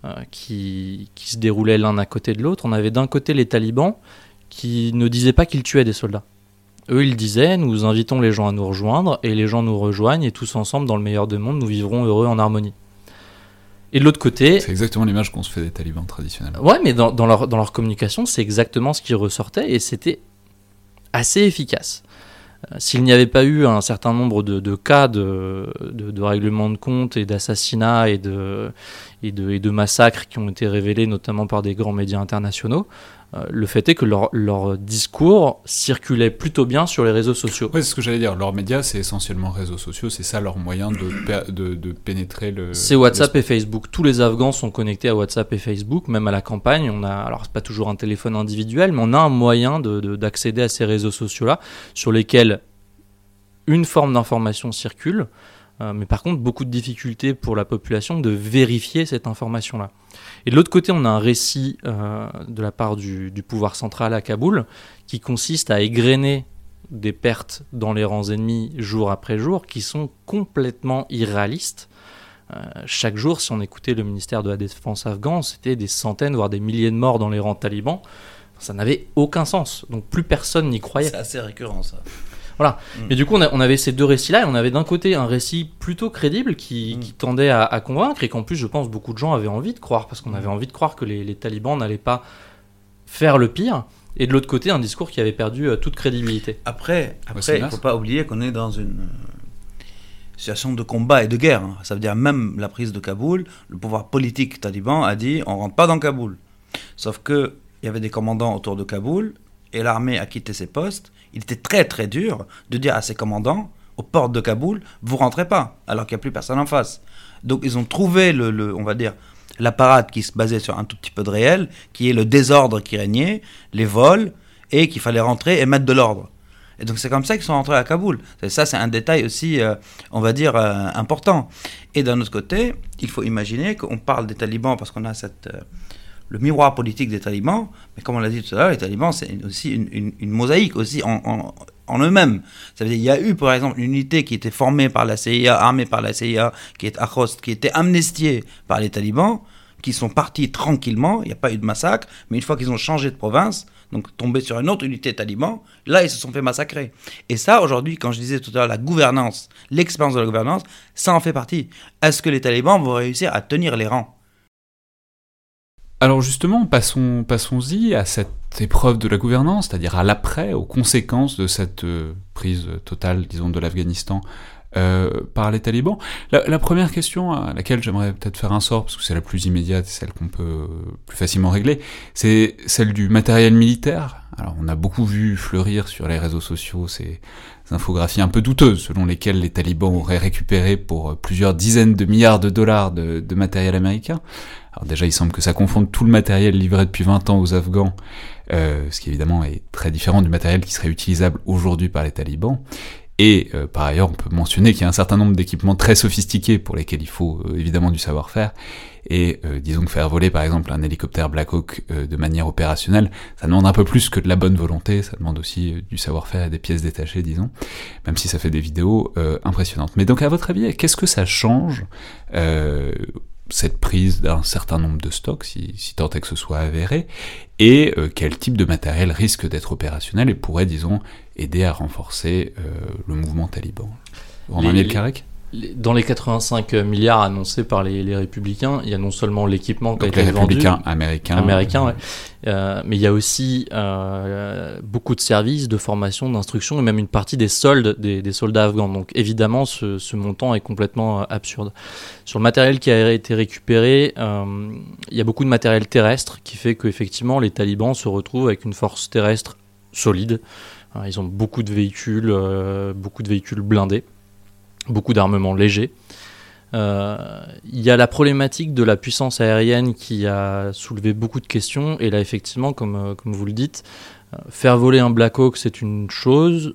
euh, qui, qui, se déroulaient l'un à côté de l'autre. On avait d'un côté les talibans qui ne disaient pas qu'ils tuaient des soldats. Eux, ils disaient nous invitons les gens à nous rejoindre et les gens nous rejoignent et tous ensemble, dans le meilleur des mondes, nous vivrons heureux en harmonie. Et de l'autre côté. C'est exactement l'image qu'on se fait des talibans traditionnellement. Ouais, mais dans, dans, leur, dans leur communication, c'est exactement ce qui ressortait et c'était assez efficace. Euh, s'il n'y avait pas eu un certain nombre de, cas de, de, règlement de compte et d'assassinats et de, et, et de, massacres qui ont été révélés notamment par des grands médias internationaux, le fait est que leur, leur, discours circulait plutôt bien sur les réseaux sociaux. Oui, c'est ce que j'allais dire. Leurs médias, c'est essentiellement réseaux sociaux. C'est ça leur moyen de, de, de pénétrer le. C'est WhatsApp et Facebook. Tous les Afghans sont connectés à WhatsApp et Facebook. Même à la campagne, on a, alors c'est pas toujours un téléphone individuel, mais on a un moyen d'accéder à ces réseaux sociaux-là sur lesquels une forme d'information circule. Euh, mais par contre, beaucoup de difficultés pour la population de vérifier cette information-là. Et de l'autre côté, on a un récit euh, de la part du, pouvoir central à Kaboul qui consiste à égrener des pertes dans les rangs ennemis jour après jour qui sont complètement irréalistes. Euh, chaque jour, si on écoutait le ministère de la Défense afghan, c'était des centaines, voire des milliers de morts dans les rangs talibans. Ça n'avait aucun sens. Donc plus personne n'y croyait. C'est assez récurrent ça. Voilà. Mm. Et du coup, on, avait ces deux récits-là, et on avait d'un côté un récit plutôt crédible qui, mm. tendait à, convaincre, et qu'en plus, je pense, beaucoup de gens avaient envie de croire, parce qu'on mm. avait envie de croire que les, talibans n'allaient pas faire le pire. Et de l'autre côté, un discours qui avait perdu euh, toute crédibilité. Après, après il ne faut pas oublier qu'on est dans une euh, situation de combat et de guerre. Hein. Ça veut dire même la prise de Kaboul, le pouvoir politique taliban a dit on rentre pas dans Kaboul. Sauf que il y avait des commandants autour de Kaboul et l'armée a quitté ses postes il était très très dur de dire à ses commandants, aux portes de Kaboul, vous rentrez pas, alors qu'il n'y a plus personne en face. Donc ils ont trouvé le, on va dire, la parade qui se basait sur un tout petit peu de réel, qui est le désordre qui régnait, les vols, et qu'il fallait rentrer et mettre de l'ordre. Et donc c'est comme ça qu'ils sont rentrés à Kaboul. ça, c'est un détail aussi, euh, on va dire, euh, important. Et d'un autre côté, il faut imaginer qu'on parle des talibans parce qu'on a cette, euh, le miroir politique des talibans, mais comme on l'a dit tout à l'heure, les talibans, c'est aussi une, mosaïque aussi en, eux-mêmes. Ça veut dire, il y a eu, par exemple, une unité qui était formée par la CIA, armée par la CIA, qui est Akhost, qui était amnistiée par les talibans, qui sont partis tranquillement, il n'y a pas eu de massacre, mais une fois qu'ils ont changé de province, donc tombé sur une autre unité taliban, là, ils se sont fait massacrer. Et ça, aujourd'hui, quand je disais tout à l'heure la gouvernance, l'expérience de la gouvernance, ça en fait partie. Est-ce que les talibans vont réussir à tenir les rangs? Alors justement, passons, passons-y à cette épreuve de la gouvernance, c'est-à-dire à, l'après, aux conséquences de cette euh, prise totale, disons, de l'Afghanistan euh, par les talibans. La, première question à laquelle j'aimerais peut-être faire un sort, parce que c'est la plus immédiate, celle qu'on peut plus facilement régler, c'est celle du matériel militaire. Alors on a beaucoup vu fleurir sur les réseaux sociaux ces infographies un peu douteuses, selon lesquelles les talibans auraient récupéré pour plusieurs dizaines de milliards de dollars de, de matériel américain. Alors déjà, il semble que ça confonde tout le matériel livré depuis 20 ans aux Afghans, euh, ce qui évidemment est très différent du matériel qui serait utilisable aujourd'hui par les talibans. Et euh, par ailleurs, on peut mentionner qu'il y a un certain nombre d'équipements très sophistiqués pour lesquels il faut euh, évidemment du savoir-faire. Et disons que faire voler par exemple un hélicoptère Black Hawk de manière opérationnelle, ça demande un peu plus que de la bonne volonté, ça demande aussi du savoir-faire et des pièces détachées, disons, même si ça fait des vidéos impressionnantes. Mais donc à votre avis, qu'est-ce que ça change cette prise d'un certain nombre de stocks, si, tant est que ce soit avéré, et euh, quel type de matériel risque d'être opérationnel et pourrait, disons, aider à renforcer euh, le mouvement taliban. Romain dans les 85 milliards annoncés par les, républicains, il y a non seulement l'équipement qui a été les républicains américains, américains ouais. euh, mais il y a aussi euh, beaucoup de services, de formation, d'instruction et même une partie des soldes des, soldats afghans. Donc évidemment, ce, ce montant est complètement euh, absurde. Sur le matériel qui a été récupéré, euh, il y a beaucoup de matériel terrestre qui fait qu'effectivement les talibans se retrouvent avec une force terrestre solide. Ils ont beaucoup de véhicules, beaucoup de véhicules blindés beaucoup d'armements légers. Euh, il y a la problématique de la puissance aérienne qui a soulevé beaucoup de questions. Et là, effectivement, comme, euh, comme vous le dites, euh, faire voler un Black Hawk, c'est une chose.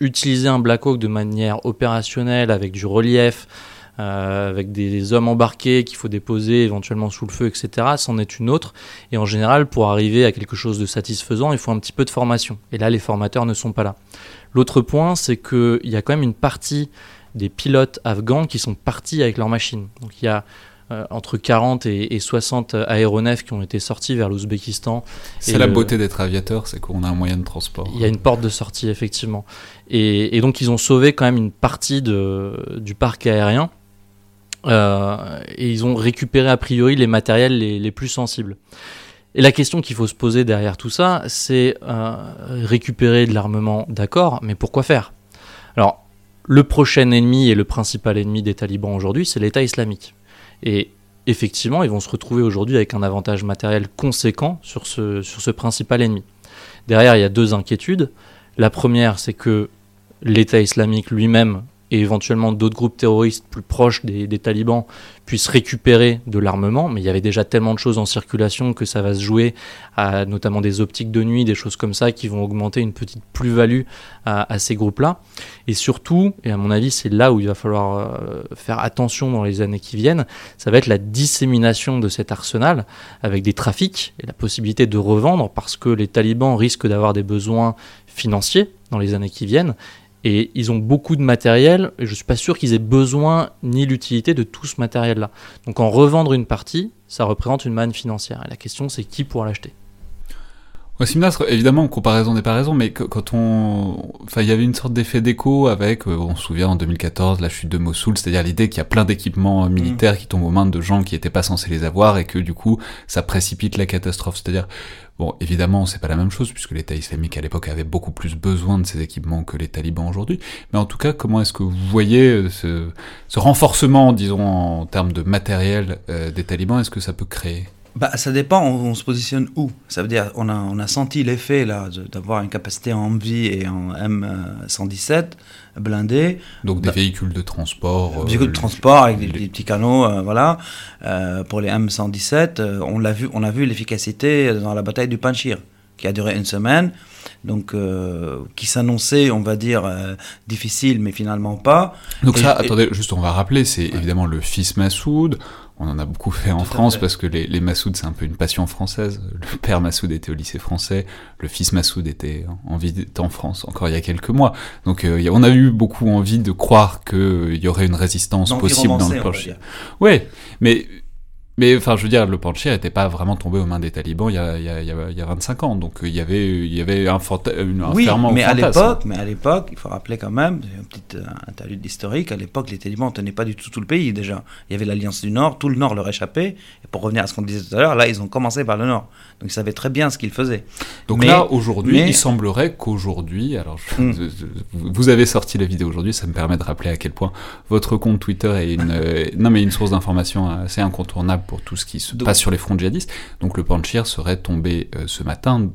Utiliser un Black Hawk de manière opérationnelle, avec du relief, avec des, hommes embarqués qu'il faut déposer éventuellement sous le feu, etc., c'en est une autre. Et en général, pour arriver à quelque chose de satisfaisant, il faut un petit peu de formation. Et là, les formateurs ne sont pas là. L'autre point, c'est qu'il y a quand même une partie des pilotes afghans qui sont partis avec leurs machines. Donc il y a euh, entre 40 et, 60 aéronefs qui ont été sortis vers l'Ouzbékistan. C'est la beauté d'être aviateur, c'est qu'on a un moyen de transport. Il y a une porte de sortie, effectivement. Et, donc ils ont sauvé quand même une partie de, du parc aérien. Euh, et ils ont récupéré a priori les matériels les, plus sensibles. Et la question qu'il faut se poser derrière tout ça, c'est euh, récupérer de l'armement, d'accord, mais pourquoi faire? Alors, le prochain ennemi et le principal ennemi des talibans aujourd'hui, c'est l'État islamique. Et effectivement, ils vont se retrouver aujourd'hui avec un avantage matériel conséquent sur ce, sur ce principal ennemi. Derrière, il y a deux inquiétudes. La première, c'est que l'État islamique lui-même et éventuellement d'autres groupes terroristes plus proches des, talibans puissent récupérer de l'armement, mais il y avait déjà tellement de choses en circulation que ça va se jouer à notamment des optiques de nuit, des choses comme ça qui vont augmenter une petite plus-value à, ces groupes-là. Et surtout, et à mon avis c'est là où il va falloir euh, faire attention dans les années qui viennent, ça va être la dissémination de cet arsenal avec des trafics et la possibilité de revendre parce que les talibans risquent d'avoir des besoins financiers dans les années qui viennent et ils ont beaucoup de matériel, et je ne suis pas sûr qu'ils aient besoin ni l'utilité de tout ce matériel-là. Donc en revendre une partie, ça représente une manne financière. Et la question, c'est qui pourra l'acheter? Simnastre, évidemment, comparaison n'est pas raison, mais quand on, enfin, il y avait une sorte d'effet d'écho avec, euh, on se souvient en 2014, la chute de Mossoul, c'est-à-dire l'idée qu'il y a plein d'équipements euh, militaires mm. qui tombent aux mains de gens qui n'étaient pas censés les avoir et que du coup, ça précipite la catastrophe. C'est-à-dire, bon, évidemment, c'est pas la même chose puisque l'État islamique à l'époque avait beaucoup plus besoin de ces équipements que les talibans aujourd'hui. Mais en tout cas, comment est-ce que vous voyez euh, ce, ce renforcement, disons, en termes de matériel des talibans, est-ce que ça peut créer? Bah, ça dépend, on, se positionne où? Ça veut dire, on a, senti l'effet d'avoir une capacité en Humvee et en M117 blindés. Donc des bah, véhicules de transport. Des véhicules de euh, transport avec des, petits canaux, euh, voilà. Euh, pour les M117, on l'a vu, on a vu l'efficacité dans la bataille du Panchir, qui a duré une semaine. Donc, qui s'annonçait, on va dire, difficile, mais finalement pas. Donc ça, attendez, juste on va rappeler, c'est évidemment le fils Massoud, on en a beaucoup fait en France parce que les, les Massoud, c'est un peu une passion française. Le père Massoud était au lycée français, le fils Massoud était en vie en France encore il y a quelques mois. Donc euh, on a eu beaucoup envie de croire qu'il y aurait une résistance possible dans le plancher. Ouais, mais mais enfin, je veux dire, le Panchir n'était pas vraiment tombé aux mains des talibans il y a, il y a, il y a 25 ans. Donc il y avait, il y avait un, un oui, mais à l'époque, mais à l'époque, il faut rappeler quand même, une petite euh, interlude historique, à l'époque, les talibans ne tenaient pas du tout tout le pays déjà. Il y avait l'Alliance du Nord, tout le Nord leur échappait. Et pour revenir à ce qu'on disait tout à l'heure, là, ils ont commencé par le Nord. Donc ils savaient très bien ce qu'ils faisaient. Donc là, aujourd'hui, il semblerait qu'aujourd'hui, alors hmm. vous avez sorti la vidéo aujourd'hui, ça me permet de rappeler à quel point votre compte Twitter est une, euh, non mais une source d'information assez incontournable pour tout ce qui se passe sur les fronts djihadistes. Donc le Panchir serait tombé euh, ce matin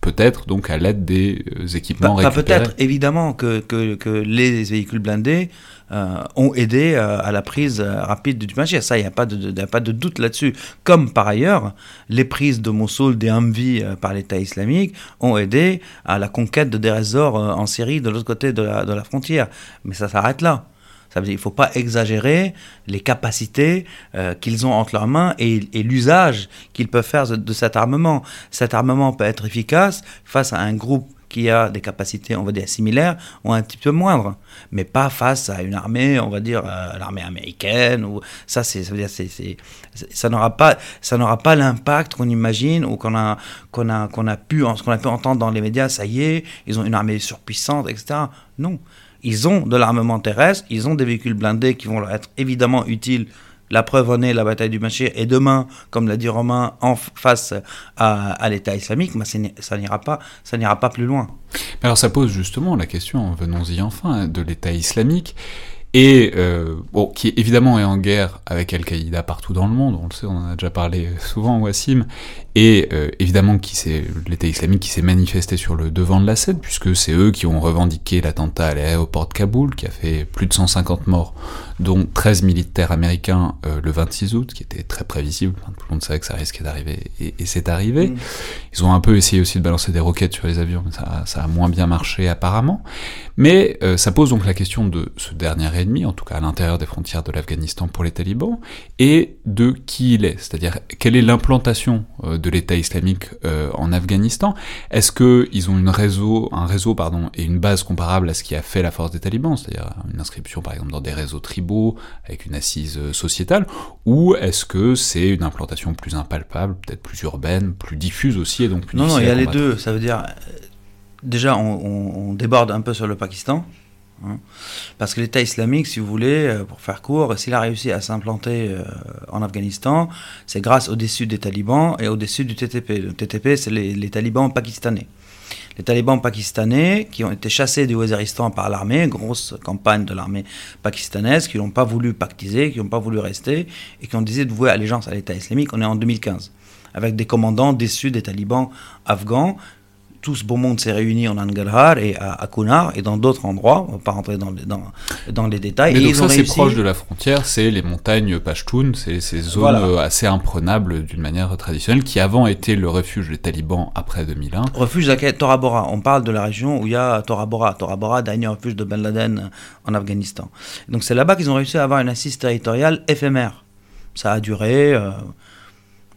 peut-être donc à l'aide des euh, équipements récupérés. Peut-être évidemment que, que, que, les véhicules blindés euh, ont aidé à la prise rapide du Panchir. Ça, il n'y a, pas de, a pas de doute là-dessus. Comme par ailleurs, les prises de Mossoul, des Humvee par l'État islamique ont aidé à la conquête de Deir en Syrie de l'autre côté de la, de la frontière. Mais ça s'arrête là. Ça veut dire qu'il ne faut pas exagérer les capacités euh, qu'ils ont entre leurs mains et, l'usage qu'ils peuvent faire de, cet armement. Cet armement peut être efficace face à un groupe qui a des capacités, on va dire, similaires ou un petit peu moindres, mais pas face à une armée, on va dire, euh, l'armée américaine, ça, ça veut dire, c'est, ça n'aura pas, ça n'aura pas l'impact qu'on imagine ou qu'on a, qu'on a, qu'on a pu, qu'on a pu entendre dans les médias, ça y est, ils ont une armée surpuissante, etc. Non. Ils ont de l'armement terrestre, ils ont des véhicules blindés qui vont leur être évidemment utiles. La preuve en est la bataille du Machir, et demain, comme l'a dit Romain, en face à, l'État islamique, mais ça n'ira pas, ça n'ira pas plus loin. Alors ça pose justement la question, venons-y enfin, de l'État islamique. Et euh, qui évidemment est en guerre avec Al-Qaïda partout dans le monde, on le sait, on en a déjà parlé souvent, Wassim, et euh, évidemment qui c'est l'État islamique qui s'est manifesté sur le devant de la scène, puisque c'est eux qui ont revendiqué l'attentat à l'aéroport de Kaboul, qui a fait plus de 150 morts, dont 13 militaires américains euh, le 26 août, qui était très prévisible, tout le monde savait que ça risquait d'arriver, et, c'est arrivé. Mm. Ils ont un peu essayé aussi de balancer des roquettes sur les avions, mais ça, ça a moins bien marché apparemment. Mais ça pose donc la question de ce dernier en tout cas à l'intérieur des frontières de l'Afghanistan pour les talibans, et de qui il est, c'est-à-dire quelle est l'implantation euh, de l'État islamique euh, en Afghanistan. Est-ce qu'ils ont une réseau, un réseau pardon, et une base comparable à ce qui a fait la force des talibans, c'est-à-dire une inscription par exemple dans des réseaux tribaux avec une assise euh, sociétale, ou est-ce que c'est une implantation plus impalpable, peut-être plus urbaine, plus diffuse aussi, et donc plus Non, non, il y a les deux. Ça veut dire, déjà, on déborde un peu sur le Pakistan. Hein. Parce que l'État islamique, si vous voulez, euh, pour faire court, s'il a réussi à s'implanter euh, en Afghanistan, c'est grâce au dessus des talibans et au dessus du TTP. Le TTP, c'est les, talibans pakistanais. Les talibans pakistanais qui ont été chassés du Waziristan par l'armée, grosse campagne de l'armée pakistanaise, qui n'ont pas voulu pactiser, qui n'ont pas voulu rester et qui ont décidé de vouer allégeance à l'État islamique. On est en 2015 avec des commandants déçus des talibans afghans tout ce beau monde s'est réuni en Angarhar et à, Kunar et dans d'autres endroits. On va pas rentrer dans, dans, dans les détails. Mais et donc ça, c'est proche de la frontière, c'est les montagnes Pashtun, c'est ces zones assez imprenables d'une manière traditionnelle, qui avant étaient le refuge des talibans après 2001. Refuge de Tora Bora. On parle de la région où il y a Tora Bora. Tora Bora, dernier refuge de Ben Laden en Afghanistan. Donc c'est là-bas qu'ils ont réussi à avoir une assise territoriale éphémère. Ça a duré... Euh,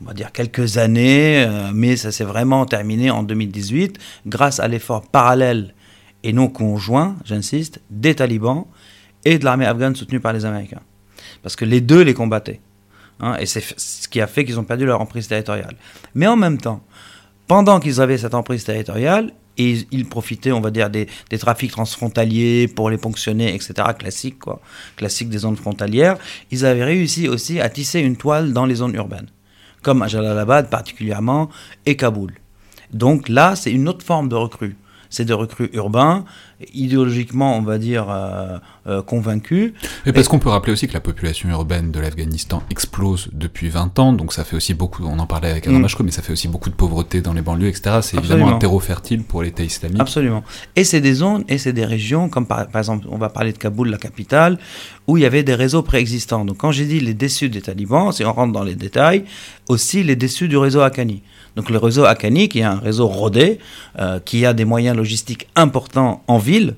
on va dire quelques années, euh, mais ça s'est vraiment terminé en 2018 grâce à l'effort parallèle et non conjoint, j'insiste, des talibans et de l'armée afghane soutenue par les Américains. Parce que les deux les combattaient. Hein, et c'est ce qui a fait qu'ils ont perdu leur emprise territoriale. Mais en même temps, pendant qu'ils avaient cette emprise territoriale, et ils profitaient, on va dire, des, des, trafics transfrontaliers pour les ponctionner, etc., classique, quoi, classique des zones frontalières, ils avaient réussi aussi à tisser une toile dans les zones urbaines comme à Jalalabad particulièrement, et Kaboul. Donc là, c'est une autre forme de recrue. C'est des recrues urbains, idéologiquement, on va dire, euh, euh, convaincus. Mais parce qu'on peut rappeler aussi que la population urbaine de l'Afghanistan explose depuis 20 ans, donc ça fait aussi beaucoup, on en parlait avec Adam mm. mais ça fait aussi beaucoup de pauvreté dans les banlieues, etc. C'est évidemment un terreau fertile pour l'État islamique. Absolument. Et c'est des zones, et c'est des régions, comme par, par, exemple, on va parler de Kaboul, la capitale, où il y avait des réseaux préexistants. Donc quand j'ai dit les déçus des talibans, si on rentre dans les détails, aussi les déçus du réseau Haqqani. Donc le réseau Akani, qui est un réseau rodé, euh, qui a des moyens logistiques importants en ville,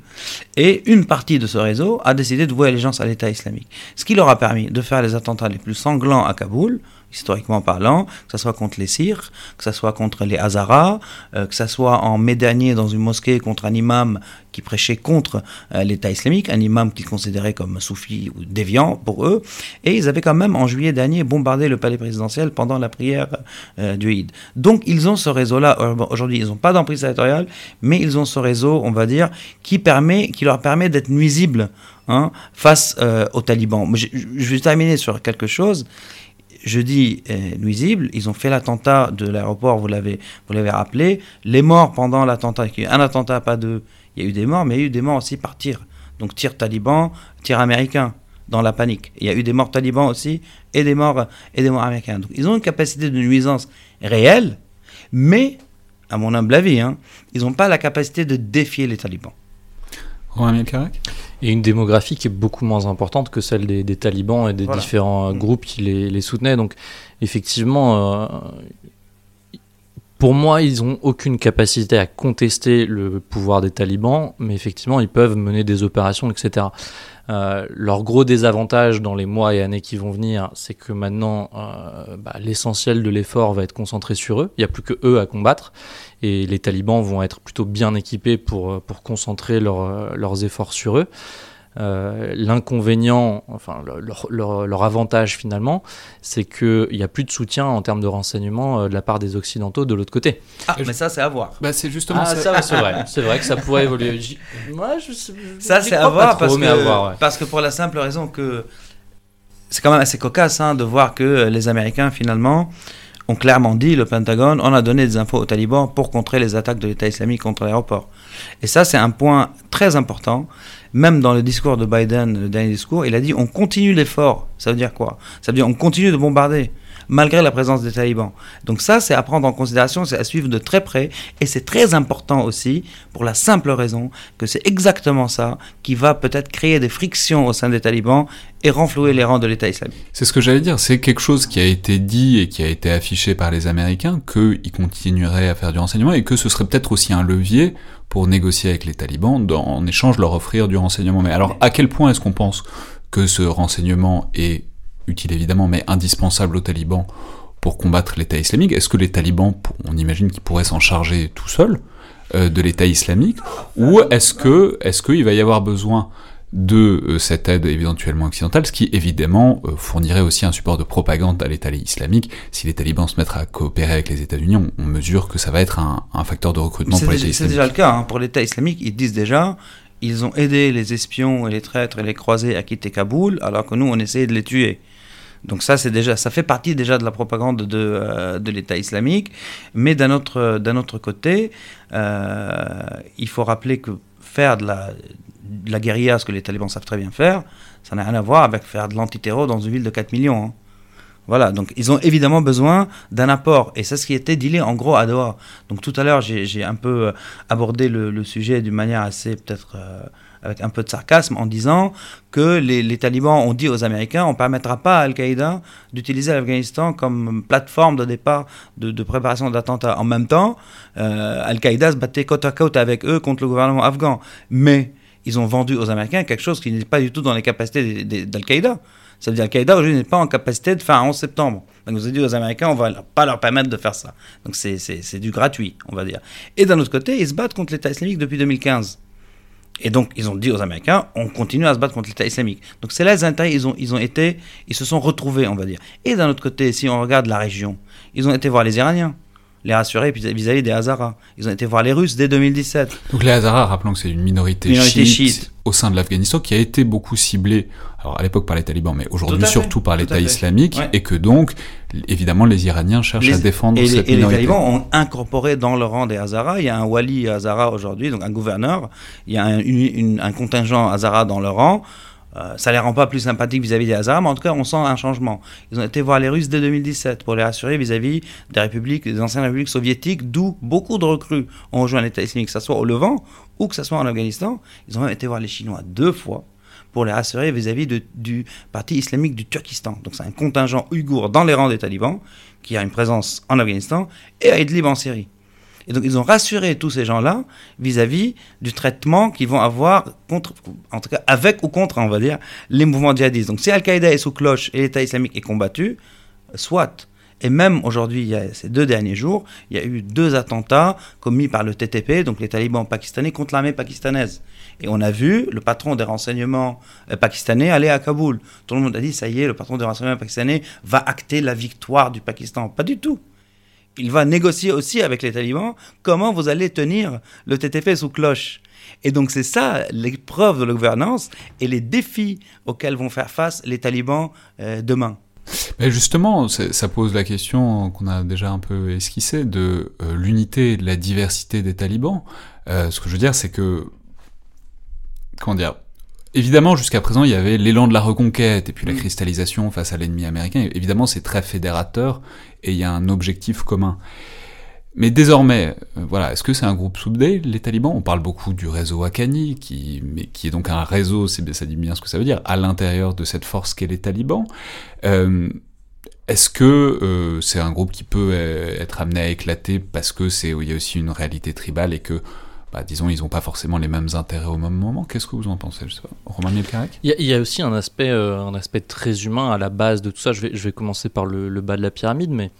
et une partie de ce réseau a décidé de vouer allégeance à l'État islamique. Ce qui leur a permis de faire les attentats les plus sanglants à Kaboul, historiquement parlant, que ce soit contre les Syrs, que ce soit contre les Hazaras, euh, que ce soit en mai dernier dans une mosquée contre un imam qui prêchait contre euh, l'État islamique, un imam qu'ils considéraient comme soufi ou déviant pour eux, et ils avaient quand même en juillet dernier bombardé le palais présidentiel pendant la prière euh, du Eid. Donc ils ont ce réseau-là, aujourd'hui ils n'ont pas d'emprise territoriale, mais ils ont ce réseau, on va dire, qui, permet, qui leur permet d'être nuisibles hein, face aux talibans. Je vais terminer sur quelque chose je dis euh, nuisible, ils ont fait l'attentat de l'aéroport, vous l'avez, vous l'avez rappelé. Les morts pendant l'attentat, un attentat, pas deux, il y a eu des morts, mais il y a eu des morts aussi par tir. Donc tir taliban, tir américain, dans la panique. Il y a eu des morts talibans aussi et des morts, et des morts américains. Donc ils ont une capacité de nuisance réelle, mais, à mon humble avis, hein, ils n'ont pas la capacité de défier les talibans. Et une démographie qui est beaucoup moins importante que celle des, talibans et des différents euh, mm. groupes qui les, soutenaient. Donc, effectivement, euh, pour moi, ils n'ont aucune capacité à contester le pouvoir des talibans, mais effectivement, ils peuvent mener des opérations, etc. Euh, leur gros désavantage dans les mois et années qui vont venir, c'est que maintenant, euh, bah, l'essentiel de l'effort va être concentré sur eux. Il n'y a plus que eux à combattre. Et les talibans vont être plutôt bien équipés pour, pour concentrer leurs efforts sur eux. Euh, l'inconvénient, enfin leur, avantage finalement, c'est qu'il n'y a plus de soutien en termes de renseignement euh, de la part des Occidentaux de l'autre côté. Ah, mais ça c'est à voir. Bah, c'est justement ah, ça. c'est vrai. c'est vrai que ça pourrait évoluer. Moi, je, ça c'est à voir, parce, que, parce que pour la simple raison que c'est quand même assez cocasse hein, de voir que les Américains finalement ont clairement dit, le Pentagone, on a donné des infos aux talibans pour contrer les attaques de l'État islamique contre l'aéroport. Et ça, c'est un point très important même dans le discours de Biden, le dernier discours, il a dit on continue l'effort. Ça veut dire quoi? Ça veut dire on continue de bombarder malgré la présence des talibans. Donc ça, c'est à prendre en considération, c'est à suivre de très près, et c'est très important aussi pour la simple raison que c'est exactement ça qui va peut-être créer des frictions au sein des talibans et renflouer les rangs de l'État islamique. C'est ce que j'allais dire, c'est quelque chose qui a été dit et qui a été affiché par les Américains, qu'ils continueraient à faire du renseignement et que ce serait peut-être aussi un levier pour négocier avec les talibans, en échange leur offrir du renseignement. Mais alors, à quel point est-ce qu'on pense que ce renseignement est utile évidemment, mais indispensable aux talibans pour combattre l'État islamique? Est-ce que les talibans, on imagine qu'ils pourraient s'en charger tout seuls euh, de l'État islamique, ou est-ce que est-ce qu'il va y avoir besoin de euh, cette aide éventuellement occidentale, ce qui évidemment euh, fournirait aussi un support de propagande à l'État islamique. Si les talibans se mettent à coopérer avec les États-Unis, on, mesure que ça va être un, facteur de recrutement pour l'État islamique. C'est déjà le cas. Hein. Pour l'État islamique, ils disent déjà, ils ont aidé les espions et les traîtres et les croisés à quitter Kaboul, alors que nous, on essayait de les tuer. Donc ça, c'est déjà, ça fait partie déjà de la propagande de, euh, de l'État islamique. Mais d'un autre, d'un autre côté, il faut rappeler que faire de la, de la guérilla, ce que les talibans savent très bien faire, ça n'a rien à voir avec faire de l'antiterror dans une ville de 4 millions. Hein. Voilà, donc ils ont évidemment besoin d'un apport, et c'est ce qui était dealé en gros à Doha. Donc tout à l'heure, j'ai un peu euh, abordé le, sujet d'une manière assez peut-être euh, avec un peu de sarcasme en disant que les, talibans ont dit aux Américains on ne permettra pas à Al-Qaïda d'utiliser l'Afghanistan comme plateforme de départ de, préparation d'attentats. En même temps, euh, Al-Qaïda se battait côte à côte avec eux contre le gouvernement afghan. Mais ils ont vendu aux Américains quelque chose qui n'est pas du tout dans les capacités d'Al-Qaïda. Ça veut dire qu'Al-Qaïda aujourd'hui n'est pas en capacité de faire un 11 septembre. Donc vous avez dit aux Américains, on va pas leur permettre de faire ça. Donc c'est du gratuit, on va dire. Et d'un autre côté, ils se battent contre l'État islamique depuis 2015. Et donc, ils ont dit aux Américains, on continue à se battre contre l'État islamique. Donc, c'est là les intérêts, ils ont, ils ont été, ils se sont retrouvés, on va dire. Et d'un autre côté, si on regarde la région, ils ont été voir les Iraniens les rassurer vis-à-vis des Hazaras. Ils ont été voir les Russes dès 2017. Donc les Hazaras, rappelons que c'est une minorité, chiite, au sein de l'Afghanistan qui a été beaucoup ciblée, alors à l'époque par les talibans, mais aujourd'hui surtout par l'État islamique, et que donc, évidemment, les Iraniens cherchent à défendre et cette les, minorité. Les talibans ont incorporé dans le rang des Hazaras, il y a un wali Hazara aujourd'hui, donc un gouverneur, il y a un, un contingent Hazara dans le rang, euh, ça les rend pas plus sympathiques vis-à-vis des Hazaras, mais en tout cas, on sent un changement. Ils ont été voir les Russes dès 2017 pour les rassurer vis-à-vis des républiques, des anciennes républiques soviétiques, d'où beaucoup de recrues ont rejoint l'État islamique, que ce soit au Levant ou que ce soit en Afghanistan. Ils ont même été voir les Chinois deux fois pour les rassurer vis-à-vis du parti islamique du Turkestan. Donc c'est un contingent ouïghour dans les rangs des talibans qui a une présence en Afghanistan et à Idlib en Syrie. Et donc ils ont rassuré tous ces gens-là vis-à-vis du traitement qu'ils vont avoir contre, en tout cas avec ou contre, on va dire, les mouvements djihadistes. Donc si Al-Qaïda est sous cloche et l'État islamique est combattu, soit. Et même aujourd'hui, ces deux derniers jours, il y a eu deux attentats commis par le TTP, donc les talibans pakistanais, contre l'armée pakistanaise. Et on a vu le patron des renseignements euh, pakistanais aller à Kaboul. Tout le monde a dit, ça y est, le patron des renseignements pakistanais va acter la victoire du Pakistan. Pas du tout il va négocier aussi avec les talibans comment vous allez tenir le TTP sous cloche. Et donc c'est ça l'épreuve de la gouvernance et les défis auxquels vont faire face les talibans euh, demain. Mais justement, ça pose la question qu'on a déjà un peu esquissée de euh, l'unité et de la diversité des talibans. Euh, ce que je veux dire, c'est que, comment dire, Évidemment, jusqu'à présent, il y avait l'élan de la reconquête et puis la mm. cristallisation face à l'ennemi américain. Évidemment, c'est très fédérateur et il y a un objectif commun. Mais désormais, euh, voilà, est-ce que c'est un groupe soudé, les talibans? On parle beaucoup du réseau Haqqani, qui, mais qui est donc un réseau, ça dit bien ce que ça veut dire, à l'intérieur de cette force qu'est les talibans. Euh, est-ce que c'est un groupe qui peut être amené à éclater parce que c'est il y a aussi une réalité tribale et que bah, disons, ils n'ont pas forcément les mêmes intérêts au même moment. Qu'est-ce que vous en pensez Je sais. Romain il, y, a aussi un aspect, un aspect très humain à la base de tout ça. Je vais, je vais commencer par le, bas de la pyramide, mais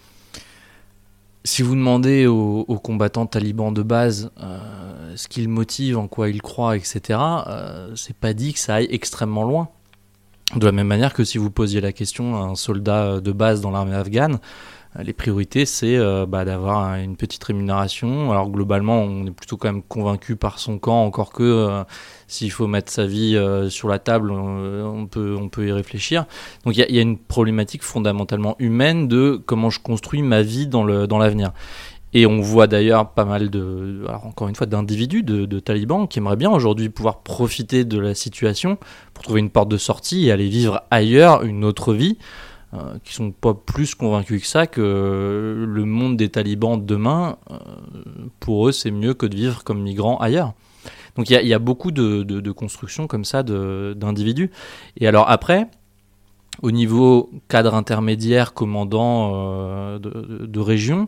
si vous demandez aux, combattants talibans de base euh, ce qu'ils motive, en quoi ils croient, etc., euh, c'est pas dit que ça aille extrêmement loin. De la même manière que si vous posiez la question à un soldat de base dans l'armée afghane, euh, les priorités, c'est euh, bah, d'avoir une petite rémunération. Alors globalement, on est plutôt quand même convaincu par son camp, encore que euh, s'il faut mettre sa vie sur la table, on, peut, on peut y réfléchir. Donc il y, a une problématique fondamentalement humaine de comment je construis ma vie dans l'avenir. Dans et on voit d'ailleurs pas mal de, encore une fois, d'individus, de, de, talibans qui aimeraient bien aujourd'hui pouvoir profiter de la situation pour trouver une porte de sortie et aller vivre ailleurs une autre vie. Euh, qui sont pas plus convaincus que ça que le monde des talibans demain, euh, pour eux, c'est mieux que de vivre comme migrants ailleurs. Donc il y, a beaucoup de, de, constructions comme ça d'individus. Et alors après, au niveau cadre intermédiaire, commandant euh, de, de, région,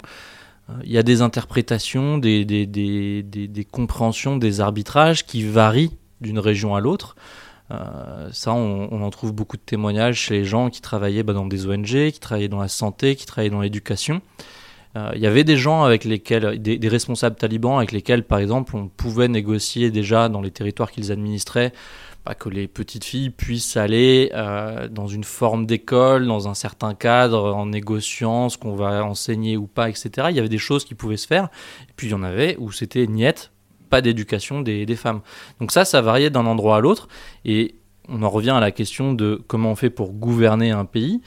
il y a des interprétations, des, des, des, des, compréhensions, des arbitrages qui varient d'une région à l'autre. Euh, ça, on, en trouve beaucoup de témoignages chez les gens qui travaillaient bah, dans des ONG, qui travaillaient dans la santé, qui travaillaient dans l'éducation. Euh, il y avait des gens avec lesquels, des, responsables talibans avec lesquels, par exemple, on pouvait négocier déjà dans les territoires qu'ils administraient bah, que les petites filles puissent aller euh, dans une forme d'école, dans un certain cadre, en négociant ce qu'on va enseigner ou pas, etc. Il y avait des choses qui pouvaient se faire. Et puis il y en avait où c'était niette, d'éducation des, femmes. Donc ça, ça variait d'un endroit à l'autre. Et on en revient à la question de comment on fait pour gouverner un pays.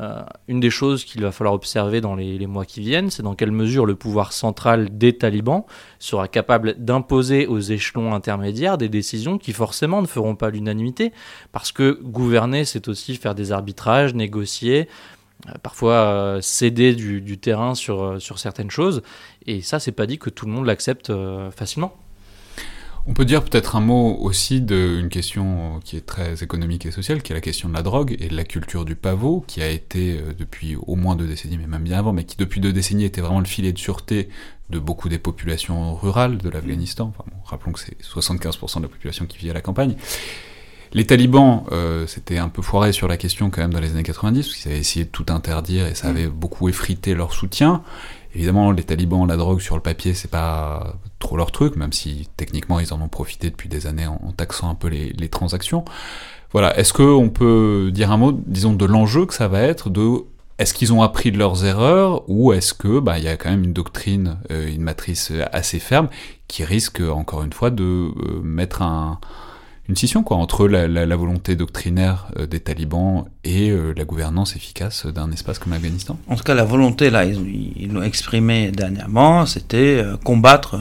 Euh, une des choses qu'il va falloir observer dans les, mois qui viennent, c'est dans quelle mesure le pouvoir central des talibans sera capable d'imposer aux échelons intermédiaires des décisions qui forcément ne feront pas l'unanimité, parce que gouverner, c'est aussi faire des arbitrages, négocier, euh, parfois euh, céder du, terrain sur, sur certaines choses, et ça, c'est pas dit que tout le monde l'accepte facilement. On peut dire peut-être un mot aussi d'une question qui est très économique et sociale, qui est la question de la drogue et de la culture du pavot, qui a été euh, depuis au moins deux décennies, mais même bien avant, mais qui depuis deux décennies était vraiment le filet de sûreté de beaucoup des populations rurales de l'Afghanistan. Enfin, rappelons que c'est 75% de la population qui vit à la campagne. Les talibans euh, s'étaient un peu foirés sur la question quand même dans les années 90, parce qu'ils avaient essayé de tout interdire et ça avait beaucoup effrité leur soutien. Évidemment, les talibans, la drogue sur le papier, c'est pas trop leur truc, même si techniquement ils en ont profité depuis des années en, taxant un peu les, transactions. Voilà, est-ce qu'on peut dire un mot, disons, de l'enjeu que ça va être de est-ce qu'ils ont appris de leurs erreurs ou est-ce que bah y a quand même une doctrine, euh, une matrice assez ferme qui risque encore une fois de euh, mettre un, une scission quoi entre la, volonté doctrinaire euh, des talibans et euh, la gouvernance efficace d'un espace comme l'Afghanistan En tout cas, la volonté, là, ils l'ont exprimé dernièrement, c'était euh, combattre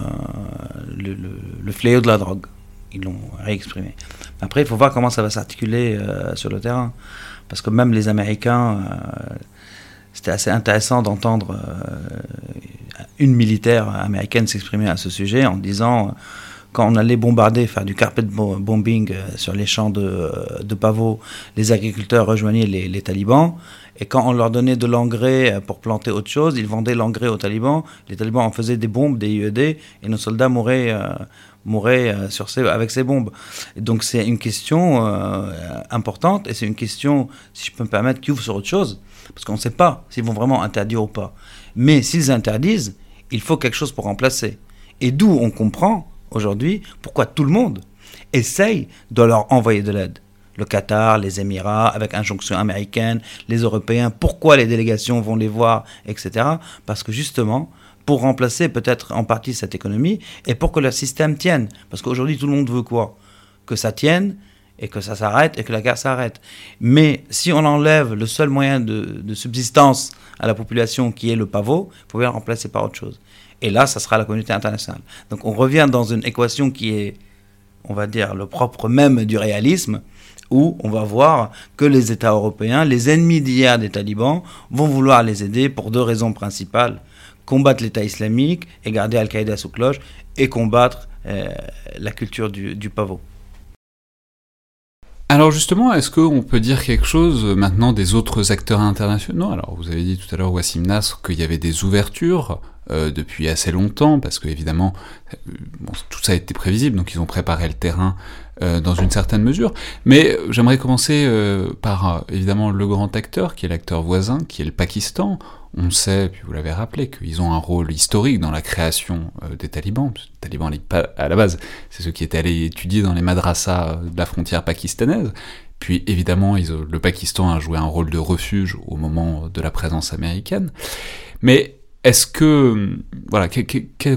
le, fléau de la drogue. Ils l'ont réexprimé. Après, il faut voir comment ça va s'articuler sur le terrain. Parce que même les Américains, c'était assez intéressant d'entendre une militaire américaine s'exprimer à ce sujet en disant quand on allait bombarder, faire du carpet bombing euh, sur les champs de, euh, de pavots, les agriculteurs rejoignaient les, talibans. Et quand on leur donnait de l'engrais euh, pour planter autre chose, ils vendaient l'engrais aux talibans. Les talibans en faisaient des bombes, des IED, et nos soldats mouraient, ces, avec ces bombes. donc c'est une question importante, et c'est une question, si je peux me permettre, qui ouvre sur autre chose. Parce qu'on ne sait pas s'ils vont vraiment interdire ou pas. Mais s'ils interdisent, il faut quelque chose pour remplacer. Et d'où on comprend aujourd'hui pourquoi tout le monde essaye de leur envoyer de l'aide? Le Qatar, les Émirats, avec injonction américaine, les Européens, pourquoi les délégations vont les voir, etc. Parce que justement, pour remplacer peut-être en partie cette économie et pour que le système tienne. Parce qu'aujourd'hui, tout le monde veut quoi? Que ça tienne et que ça s'arrête et que la guerre s'arrête. Mais si on enlève le seul moyen de, subsistance à la population qui est le pavot, il faut bien le remplacer par autre chose. Et là, ça sera la communauté internationale. Donc on revient dans une équation qui est, on va dire, le propre même du réalisme, où on va voir que les États européens, les ennemis d'hier des talibans, vont vouloir les aider pour deux raisons principales. Combattre l'État islamique et garder Al-Qaïda sous cloche, et combattre euh, la culture du, pavot. Alors justement, est-ce qu'on peut dire quelque chose maintenant des autres acteurs internationaux? Alors vous avez dit tout à l'heure, Wassim Nasr, qu'il y avait des ouvertures euh, depuis assez longtemps, parce que évidemment, euh, tout ça a été prévisible, donc ils ont préparé le terrain euh, dans une certaine mesure. Mais j'aimerais commencer par évidemment le grand acteur, qui est l'acteur voisin, qui est le Pakistan. On sait, puis vous l'avez rappelé, qu'ils ont un rôle historique dans la création des talibans. Les talibans, à la base, c'est ceux qui étaient allés étudier dans les madrasas de la frontière pakistanaise. Puis évidemment, le Pakistan a joué un rôle de refuge au moment de la présence américaine. Mais est-ce que voilà,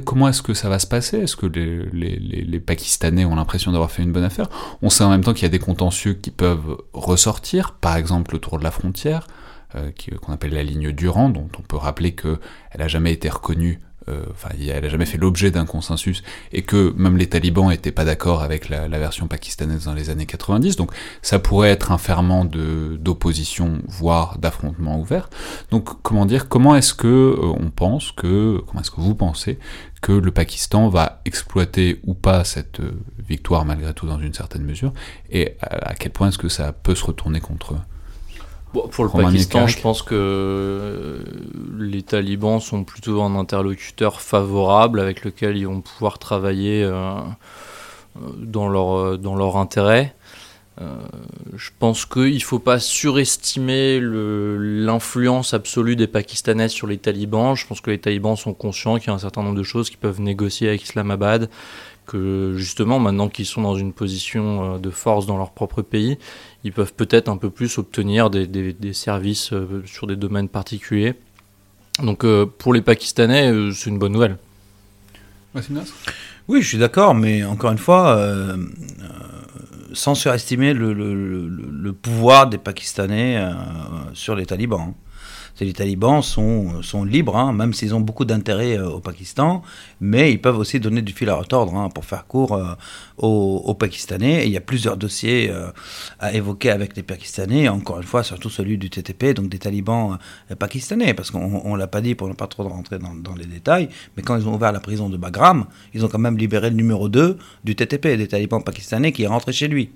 comment est-ce que ça va se passer? Est-ce que les, Pakistanais ont l'impression d'avoir fait une bonne affaire? On sait en même temps qu'il y a des contentieux qui peuvent ressortir, par exemple autour de la frontière, euh, qu'on appelle la ligne Durand, dont on peut rappeler qu'elle n'a jamais été reconnue euh, enfin, elle n'a jamais fait l'objet d'un consensus, et que même les talibans n'étaient pas d'accord avec la, version pakistanaise dans les années 90, donc ça pourrait être un ferment d'opposition, voire d'affrontement ouvert. Donc, comment dire, comment est-ce que euh, on pense que, comment est-ce que vous pensez que le Pakistan va exploiter ou pas cette euh, victoire malgré tout dans une certaine mesure, et à quel point est-ce que ça peut se retourner contre eux? Pour le Pakistan, je pense que euh, les talibans sont plutôt un interlocuteur favorable avec lequel ils vont pouvoir travailler euh, euh, dans, leur, dans leur intérêt. je pense qu'il ne faut pas surestimer l'influence absolue des Pakistanais sur les talibans. Je pense que les talibans sont conscients qu'il y a un certain nombre de choses qu'ils peuvent négocier avec Islamabad, que justement, maintenant qu'ils sont dans une position de force dans leur propre pays, ils peuvent peut-être un peu plus obtenir des, services euh, sur des domaines particuliers. Donc euh, pour les Pakistanais, euh, c'est une bonne nouvelle. Oui, je suis d'accord, mais encore une fois, sans surestimer le, pouvoir des Pakistanais sur les talibans les talibans sont, sont libres, hein, même s'ils ont beaucoup d'intérêt euh, au Pakistan, mais ils peuvent aussi donner du fil à retordre hein, pour faire court euh, aux, Pakistanais. Il y a plusieurs dossiers euh, à évoquer avec les Pakistanais, encore une fois, surtout celui du TTP, donc des talibans pakistanais, parce qu'on ne l'a pas dit pour ne pas trop rentrer dans, dans, les détails, mais quand ils ont ouvert la prison de Bagram, ils ont quand même libéré le numéro 2 du TTP, des talibans pakistanais qui est rentré chez lui.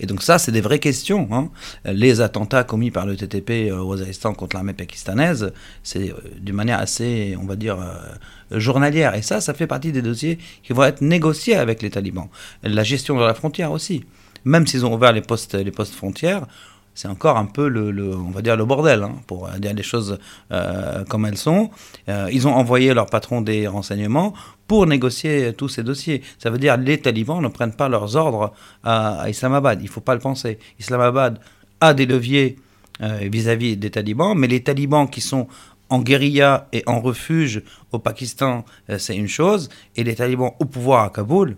Et donc ça, c'est des vraies questions. Hein. Les attentats commis par le TTP euh, au Waziristan contre l'armée pakistanaise, c'est euh, d'une manière assez, on va dire, euh, journalière. Et ça, ça fait partie des dossiers qui vont être négociés avec les talibans. La gestion de la frontière aussi. Même s'ils ont ouvert les postes, les postes frontières, c'est encore un peu le, on va dire le bordel, hein, pour dire les choses euh, comme elles sont. Euh, ils ont envoyé leur patron des renseignements pour négocier tous ces dossiers. Ça veut dire les talibans ne prennent pas leurs ordres à, Islamabad. Il ne faut pas le penser. Islamabad a des leviers euh, vis-à-vis des talibans, mais les talibans qui sont en guérilla et en refuge au Pakistan, c'est une chose, et les talibans au pouvoir à Kaboul,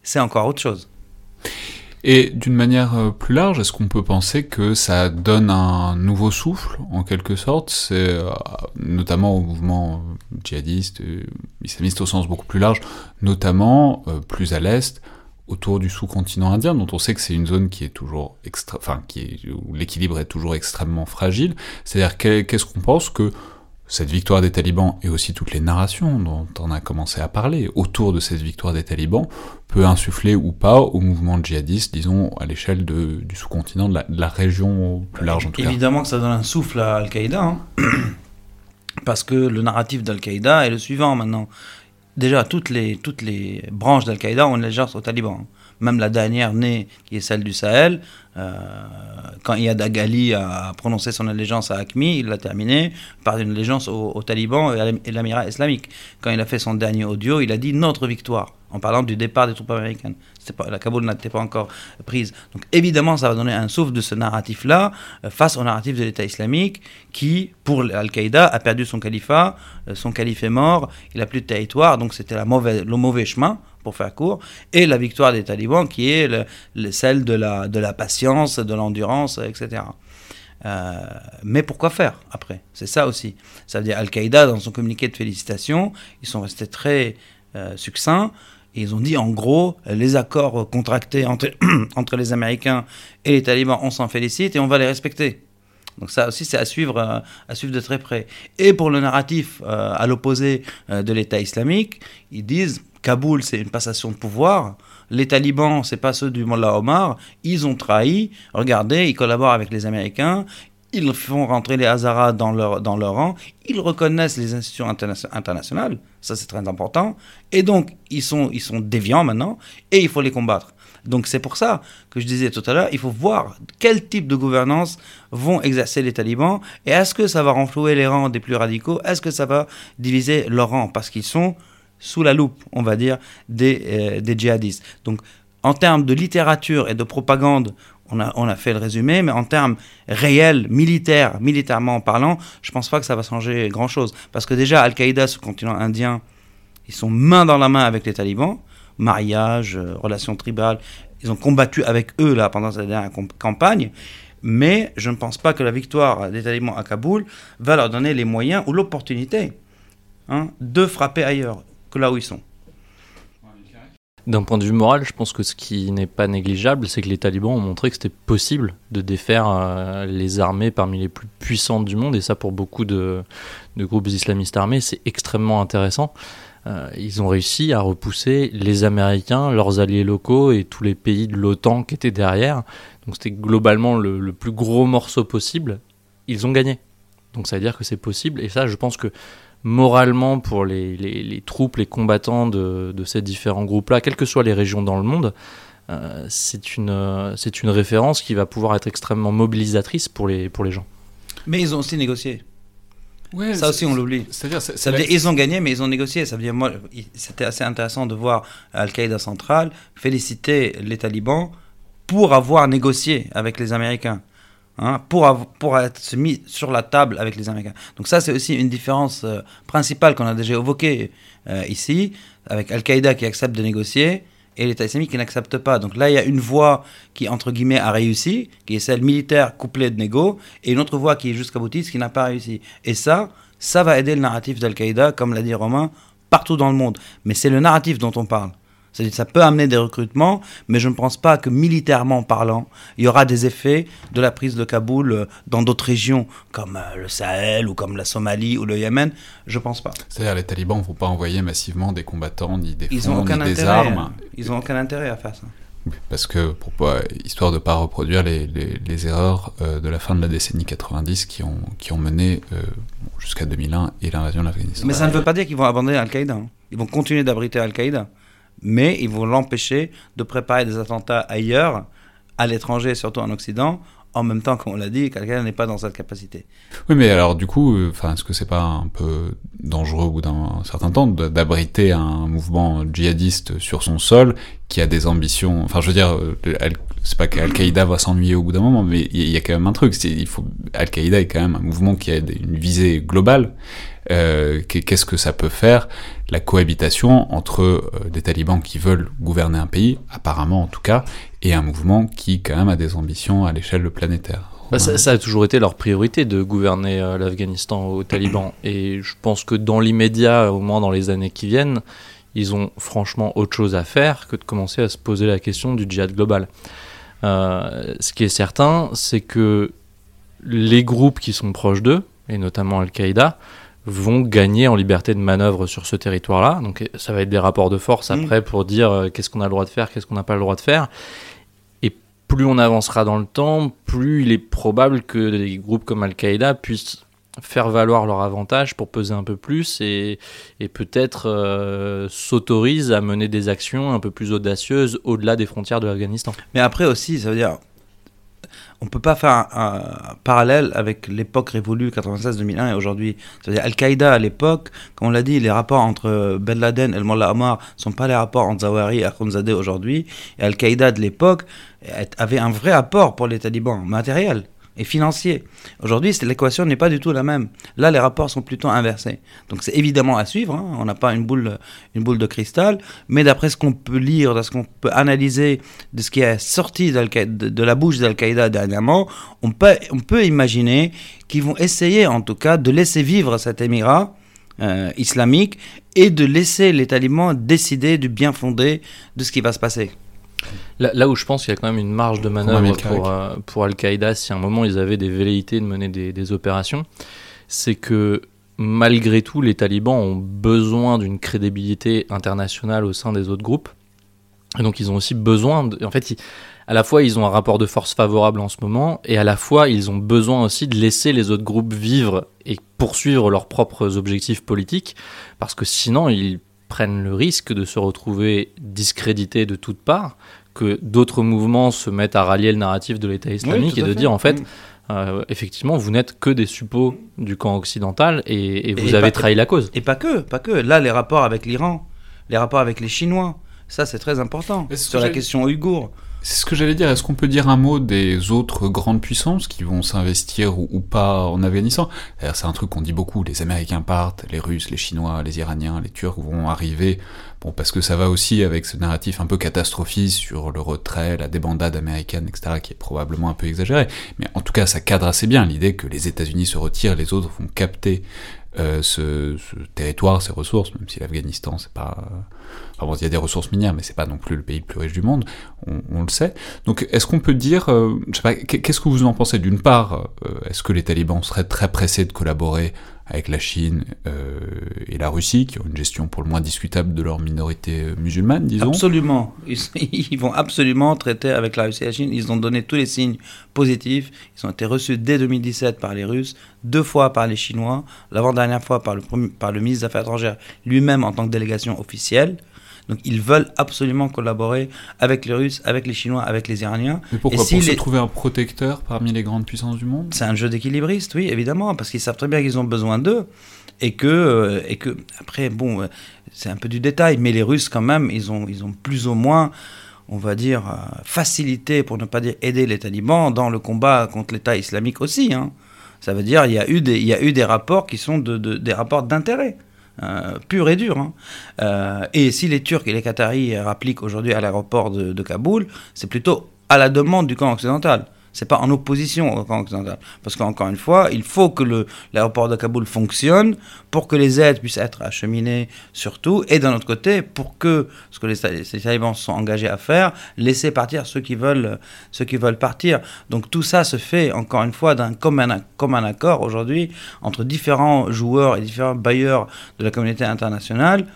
c'est encore autre chose. Et d'une manière euh, plus large, est-ce qu'on peut penser que ça donne un nouveau souffle, en quelque sorte? C'est euh, notamment au mouvement djihadiste, euh, islamiste au sens beaucoup plus large, notamment plus à l'est, autour du sous-continent indien, dont on sait que c'est une zone qui est toujours extra, enfin, qui est, où l'équilibre est toujours extrêmement fragile. C'est-à-dire qu'est-ce qu'on pense que cette victoire des talibans et aussi toutes les narrations dont on a commencé à parler autour de cette victoire des talibans peut insuffler ou pas au mouvement djihadiste, disons, à l'échelle du sous-continent, de, la, région plus large en tout Évidemment que ça donne un souffle à Al-Qaïda, hein. parce que le narratif d'Al-Qaïda est le suivant maintenant. Déjà, toutes les, toutes les branches d'Al-Qaïda ont une allégeance aux talibans. Même la dernière née, qui est celle du Sahel, quand Iyad Agali a prononcé son allégeance à Acmi, il l'a terminé par une allégeance aux, talibans et à l'amirat islamique. Quand il a fait son dernier audio, il a dit notre victoire, en parlant du départ des troupes américaines. La Kaboul n'était pas encore prise. Donc évidemment, ça va donner un souffle de ce narratif-là euh, face au narratif de l'État islamique qui, pour Al-Qaïda, a perdu son califat, euh, son calife est mort, il n'a plus de territoire, donc c'était le mauvais chemin pour faire court, et la victoire des talibans qui est celle de la, de la patience, de l'endurance, etc. Euh, mais pourquoi faire après? C'est ça aussi. Ça veut dire Al-Qaïda, dans son communiqué de félicitations, ils sont restés très euh, succincts. Ils ont dit en gros, les accords contractés entre, entre les Américains et les talibans, on s'en félicite et on va les respecter. Donc ça aussi, c'est à suivre, euh, à suivre de très près. Et pour le narratif à l'opposé de l'État islamique, ils disent Kaboul, c'est une passation de pouvoir. Les talibans, c'est pas ceux du Mullah Omar. Ils ont trahi. Regardez, ils collaborent avec les Américains. Ils font rentrer les Hazaras dans leur, dans leur rang. Ils reconnaissent les institutions internationales. Ça, c'est très important. Et donc, ils sont, ils sont déviants maintenant. Et il faut les combattre. Donc c'est pour ça que je disais tout à l'heure, il faut voir quel type de gouvernance vont exercer les talibans et est-ce que ça va renflouer les rangs des plus radicaux, est-ce que ça va diviser leurs rangs? Parce qu'ils sont sous la loupe, on va dire, des, euh, des djihadistes. Donc, en termes de littérature et de propagande, on a, on a fait le résumé, mais en termes réels, militaires, militairement parlant, je ne pense pas que ça va changer grand-chose. Parce que déjà, Al-Qaïda, ce continent indien, ils sont main dans la main avec les talibans, mariage, euh, relations tribales, ils ont combattu avec eux là pendant cette dernière campagne, mais je ne pense pas que la victoire des talibans à Kaboul va leur donner les moyens ou l'opportunité hein, de frapper ailleurs là où ils sont. D'un point de vue moral, je pense que ce qui n'est pas négligeable, c'est que les talibans ont montré que c'était possible de défaire euh, les armées parmi les plus puissantes du monde, et ça pour beaucoup de, groupes islamistes armés, c'est extrêmement intéressant. Euh, ils ont réussi à repousser les Américains, leurs alliés locaux et tous les pays de l'OTAN qui étaient derrière. Donc c'était globalement le, le, plus gros morceau possible. Ils ont gagné. Donc ça veut dire que c'est possible, et ça je pense que moralement pour les, les, troupes, les combattants de, de ces différents groupes-là, quelles que soient les régions dans le monde, euh, c'est une, c'est une référence qui va pouvoir être extrêmement mobilisatrice pour les, pour les gens. Mais ils ont aussi négocié. Ouais, ça aussi, on l'oublie. C'est-à-dire, ils ont gagné, mais ils ont négocié. Ça veut dire, moi, c'était assez intéressant de voir Al-Qaïda centrale féliciter les talibans pour avoir négocié avec les Américains. Hein, pour, être mis sur la table avec les Américains. Donc ça, c'est aussi une différence euh, principale qu'on a déjà évoquée euh, ici, avec Al-Qaïda qui accepte de négocier et l'État islamique qui n'accepte pas. Donc là, il y a une voie qui, entre guillemets, a réussi, qui est celle militaire couplée de négo, et une autre voie qui est jusqu'à boutiste qui n'a pas réussi. Et ça, ça va aider le narratif d'Al-Qaïda, comme l'a dit Romain, partout dans le monde. Mais c'est le narratif dont on parle. Ça peut amener des recrutements, mais je ne pense pas que militairement parlant, il y aura des effets de la prise de Kaboul euh, dans d'autres régions, comme euh, le Sahel ou comme la Somalie ou le Yémen. Je ne pense pas. C'est-à-dire les talibans ne vont pas envoyer massivement des combattants, ni des fonds, ni des armes. Ils n'ont aucun intérêt à faire ça. Parce que, pour pas, histoire de ne pas reproduire les, les, erreurs euh, de la fin de la décennie 90 qui ont, qui ont mené jusqu'à 2001 et l'invasion de l'Afghanistan. Mais ça ne veut pas dire qu'ils vont abandonner Al-Qaïda. Hein. Ils vont continuer d'abriter Al-Qaïda mais ils vont l'empêcher de préparer des attentats ailleurs, à l'étranger, surtout en Occident, en même temps, comme on l'a dit, quelqu'un n'est pas dans cette capacité. Oui, mais alors du coup, euh, est-ce que c'est pas un peu dangereux au bout d'un certain temps d'abriter un mouvement djihadiste sur son sol qui a des ambitions? Enfin, je veux dire, euh, c'est pas qu'Al-Qaïda va s'ennuyer au bout d'un moment, mais il y, a quand même un truc. Il faut Al-Qaïda est quand même un mouvement qui a une visée globale. Euh, qu'est-ce que ça peut faire? La cohabitation entre euh, des talibans qui veulent gouverner un pays, apparemment en tout cas, et un mouvement qui quand même a des ambitions à l'échelle planétaire. Bah, ça, a toujours été leur priorité de gouverner euh, l'Afghanistan aux talibans. Et je pense que dans l'immédiat, au moins dans les années qui viennent, ils ont franchement autre chose à faire que de commencer à se poser la question du djihad global. ce qui est certain, c'est que les groupes qui sont proches d'eux, et notamment Al-Qaïda, vont gagner en liberté de manœuvre sur ce territoire-là. Donc ça va être des rapports de force mm. après pour dire euh, qu'est-ce qu'on a le droit de faire, qu'est-ce qu'on n'a pas le droit de faire. Et plus on avancera dans le temps, plus il est probable que des groupes comme Al-Qaïda puissent faire valoir leur avantage pour peser un peu plus et, et peut-être euh, s'autorisent à mener des actions un peu plus audacieuses au-delà des frontières de l'Afghanistan. Mais après aussi, ça veut dire on ne peut pas faire un, parallèle avec l'époque révolue 96-2001 et aujourd'hui. C'est-à-dire Al-Qaïda à l'époque, comme on l'a dit, les rapports entre Ben Laden et le Mullah Omar sont pas les rapports entre Zawahiri et Akhundzadeh aujourd'hui. Et Al-Qaïda de l'époque avait un vrai apport pour les talibans, matériel et financier. Aujourd'hui, l'équation n'est pas du tout la même. Là, les rapports sont plutôt inversés. Donc c'est évidemment à suivre, hein. on n'a pas une boule, une boule de cristal, mais d'après ce qu'on peut lire, de ce qu'on peut analyser de ce qui est sorti de, la bouche d'Al-Qaïda dernièrement, on peut, on peut imaginer qu'ils vont essayer en tout cas de laisser vivre cet émirat euh, islamique et de laisser les talibans décider du bien fondé de ce qui va se passer. Là, où je pense qu'il y a quand même une marge de manœuvre pour, euh, pour Al-Qaïda, si à un moment ils avaient des velléités de mener des, opérations, c'est que malgré tout, les talibans ont besoin d'une crédibilité internationale au sein des autres groupes. Et donc ils ont aussi besoin, de, en fait, à la fois ils ont un rapport de force favorable en ce moment, et à la fois ils ont besoin aussi de laisser les autres groupes vivre et poursuivre leurs propres objectifs politiques, parce que sinon ils prennent le risque de se retrouver discrédités de toutes parts, que d'autres mouvements se mettent à rallier le narratif de l'État islamique et de dire en fait, mm. euh, effectivement, vous n'êtes que des suppôts du camp occidental et, vous avez trahi la cause. Et pas que, pas que. Là, les rapports avec l'Iran, les rapports avec les Chinois, ça c'est très important. Sur la question ouïghour. C'est ce que j'allais dire. Est-ce qu'on peut dire un mot des autres grandes puissances qui vont s'investir ou, pas en Afghanistan? C'est un truc qu'on dit beaucoup. Les Américains partent, les Russes, les Chinois, les Iraniens, les Turcs vont arriver. Bon, parce que ça va aussi avec ce narratif un peu catastrophiste sur le retrait, la débandade américaine, etc., qui est probablement un peu exagéré. Mais en tout cas, ça cadre assez bien l'idée que les États-Unis se retirent, les autres vont capter euh, ce, ce, territoire, ces ressources, même si l'Afghanistan, c'est pas. Il y a des ressources minières, mais c'est pas non plus le pays le plus riche du monde, on, le sait. Donc, est-ce qu'on peut dire, euh, je sais pas, qu'est-ce que vous en pensez? D'une part, euh, est-ce que les talibans seraient très pressés de collaborer avec la Chine euh, et la Russie, qui ont une gestion pour le moins discutable de leur minorité musulmane, disons? Absolument. Ils, ils, vont absolument traiter avec la Russie et la Chine. Ils ont donné tous les signes positifs. Ils ont été reçus dès 2017 par les Russes, deux fois par les Chinois, l'avant-dernière fois par le, par le ministre des Affaires étrangères lui-même en tant que délégation officielle. Donc ils veulent absolument collaborer avec les Russes, avec les Chinois, avec les Iraniens. Mais pourquoi Pour se trouver un protecteur parmi les grandes puissances du monde C'est un jeu d'équilibriste, oui, évidemment, parce qu'ils savent très bien qu'ils ont besoin d'eux. Et que, euh, et que, après, bon, euh, c'est un peu du détail, mais les Russes, quand même, ils ont, ils ont plus ou moins on va dire, euh, facilité, pour ne pas dire aider les talibans dans le combat contre l'État islamique aussi. Hein. Ça veut dire qu'il y, a eu des, il y a eu des rapports qui sont de, des rapports d'intérêt. Euh, pur et dur. Hein. Euh, et si les Turcs et les Qataris rappliquent aujourd'hui à l'aéroport de Kaboul, c'est plutôt à la demande du camp occidental c'est pas en opposition au camp occidental. Parce qu'encore une fois, il faut que l'aéroport de Kaboul fonctionne pour que les aides puissent être acheminées surtout, et d'un autre côté, pour que ce que les, les, talibans sont engagés à faire, laisser partir ceux qui veulent, ceux qui veulent partir. Donc tout ça se fait, encore une fois, d'un commun accord aujourd'hui entre différents joueurs et différents bailleurs de la communauté internationale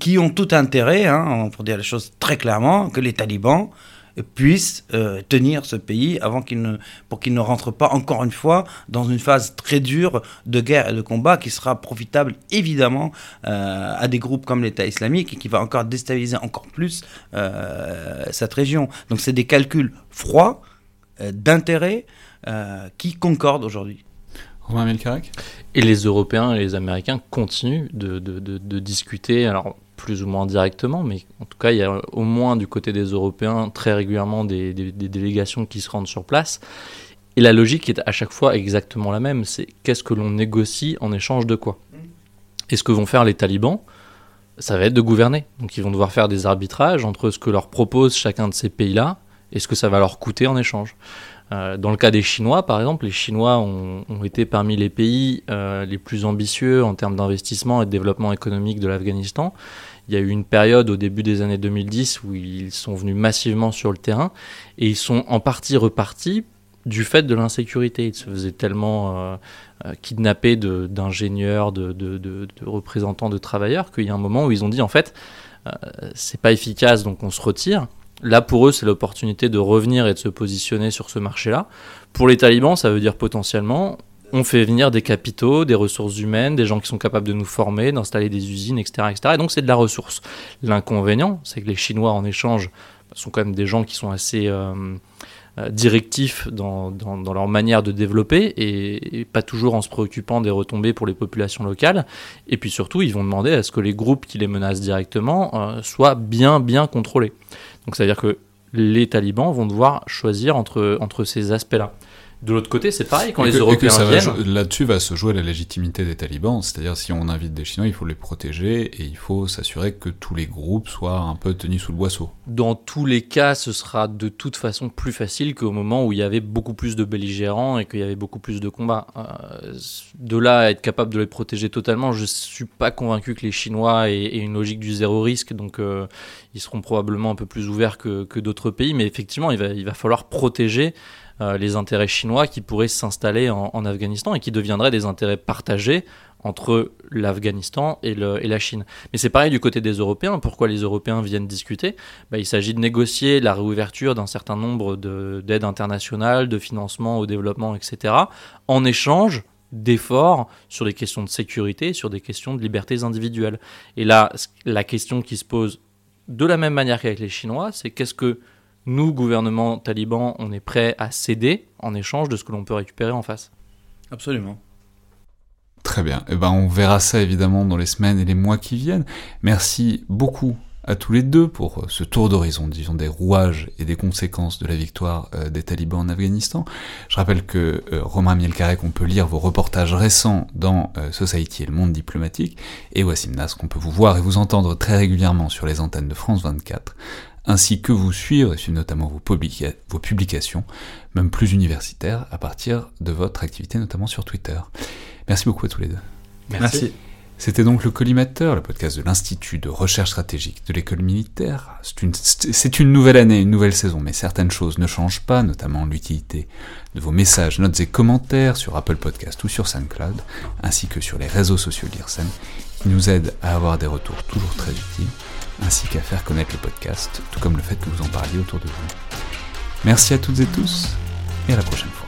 qui ont tout intérêt, hein, pour dire les choses très clairement, que les talibans puisse euh, tenir ce pays avant qu'il ne, pour qu'il ne rentre pas encore une fois dans une phase très dure de guerre et de combat qui sera profitable évidemment euh, à des groupes comme l'État islamique et qui va encore déstabiliser encore plus euh, cette région. Donc c'est des calculs froids d'intérêt qui concordent aujourd'hui. Romain Melcarac Et les Européens et les Américains continuent de, de, de, de discuter. Alors plus ou moins directement, mais en tout cas, il y a au moins du côté des Européens très régulièrement des, délégations qui se rendent sur place. Et la logique est à chaque fois exactement la même, c'est qu'est-ce que l'on négocie en échange de quoi Et ce que vont faire les talibans, ça va être de gouverner. Donc ils vont devoir faire des arbitrages entre ce que leur propose chacun de ces pays-là et ce que ça va leur coûter en échange. Euh, dans le cas des Chinois, par exemple, les Chinois ont, été parmi les pays euh, les plus ambitieux en termes d'investissement et de développement économique de l'Afghanistan. Il y a eu une période au début des années 2010 où ils sont venus massivement sur le terrain et ils sont en partie repartis du fait de l'insécurité. Ils se faisaient tellement euh, kidnapper d'ingénieurs, de, de, représentants de travailleurs qu'il y a un moment où ils ont dit en fait, c'est pas efficace donc on se retire. Là, pour eux, c'est l'opportunité de revenir et de se positionner sur ce marché-là. Pour les talibans, ça veut dire potentiellement, on fait venir des capitaux, des ressources humaines, des gens qui sont capables de nous former, d'installer des usines, etc. etc. Et donc, c'est de la ressource. L'inconvénient, c'est que les Chinois, en échange, sont quand même des gens qui sont assez euh, euh, directifs dans, leur manière de développer et, pas toujours en se préoccupant des retombées pour les populations locales. Et puis surtout, ils vont demander à ce que les groupes qui les menacent directement euh, soient bien, bien contrôlés. Donc ça veut dire que les talibans vont devoir choisir entre, entre ces aspects-là. De l'autre côté, c'est pareil quand les Européens viennent. Là-dessus va se jouer la légitimité des talibans, c'est-à-dire si on invite des Chinois, il faut les protéger et il faut s'assurer que tous les groupes soient un peu tenus sous le boisseau. Dans tous les cas, ce sera de toute façon plus facile qu'au moment où il y avait beaucoup plus de belligérants et qu'il y avait beaucoup plus de combats. Euh, de là à être capable de les protéger totalement, je suis pas convaincu que les Chinois aient, une logique du zéro risque, donc euh, ils seront probablement un peu plus ouverts que, que d'autres pays, mais effectivement, il va, il va falloir protéger les intérêts chinois qui pourraient s'installer en, Afghanistan et qui deviendraient des intérêts partagés entre l'Afghanistan et, la Chine. Mais c'est pareil du côté des Européens. Pourquoi les Européens viennent discuter? Bah, Il s'agit de négocier la réouverture d'un certain nombre d'aides internationales, de financement au développement, etc., en échange d'efforts sur les questions de sécurité, sur des questions de libertés individuelles. Et là, la question qui se pose de la même manière qu'avec les Chinois, c'est qu'est-ce que nous, gouvernement taliban, on est prêt à céder en échange de ce que l'on peut récupérer en face Absolument. Très bien. Eh ben, on verra ça évidemment dans les semaines et les mois qui viennent. Merci beaucoup à tous les deux pour euh, ce tour d'horizon, disons, des rouages et des conséquences de la victoire euh, des talibans en Afghanistan. Je rappelle que euh, Romain Mielcarek, on peut lire vos reportages récents dans Society et le monde diplomatique, et Wassim Nas, qu'on peut vous voir et vous entendre très régulièrement sur les antennes de France 24, ainsi que vous suivre et suivre notamment vos, vos publications, même plus universitaires, à partir de votre activité, notamment sur Twitter. Merci beaucoup à tous les deux. Merci. C'était donc le Collimateur, le podcast de l'Institut de recherche stratégique de l'école militaire. C'est une, nouvelle année, une nouvelle saison, mais certaines choses ne changent pas, notamment l'utilité de vos messages, notes et commentaires sur Apple Podcast ou sur SoundCloud, ainsi que sur les réseaux sociaux d'IRSEM, qui nous aident à avoir des retours toujours très utiles, ainsi qu'à faire connaître le podcast, tout comme le fait que vous en parliez autour de vous. Merci à toutes et tous, et à la prochaine fois.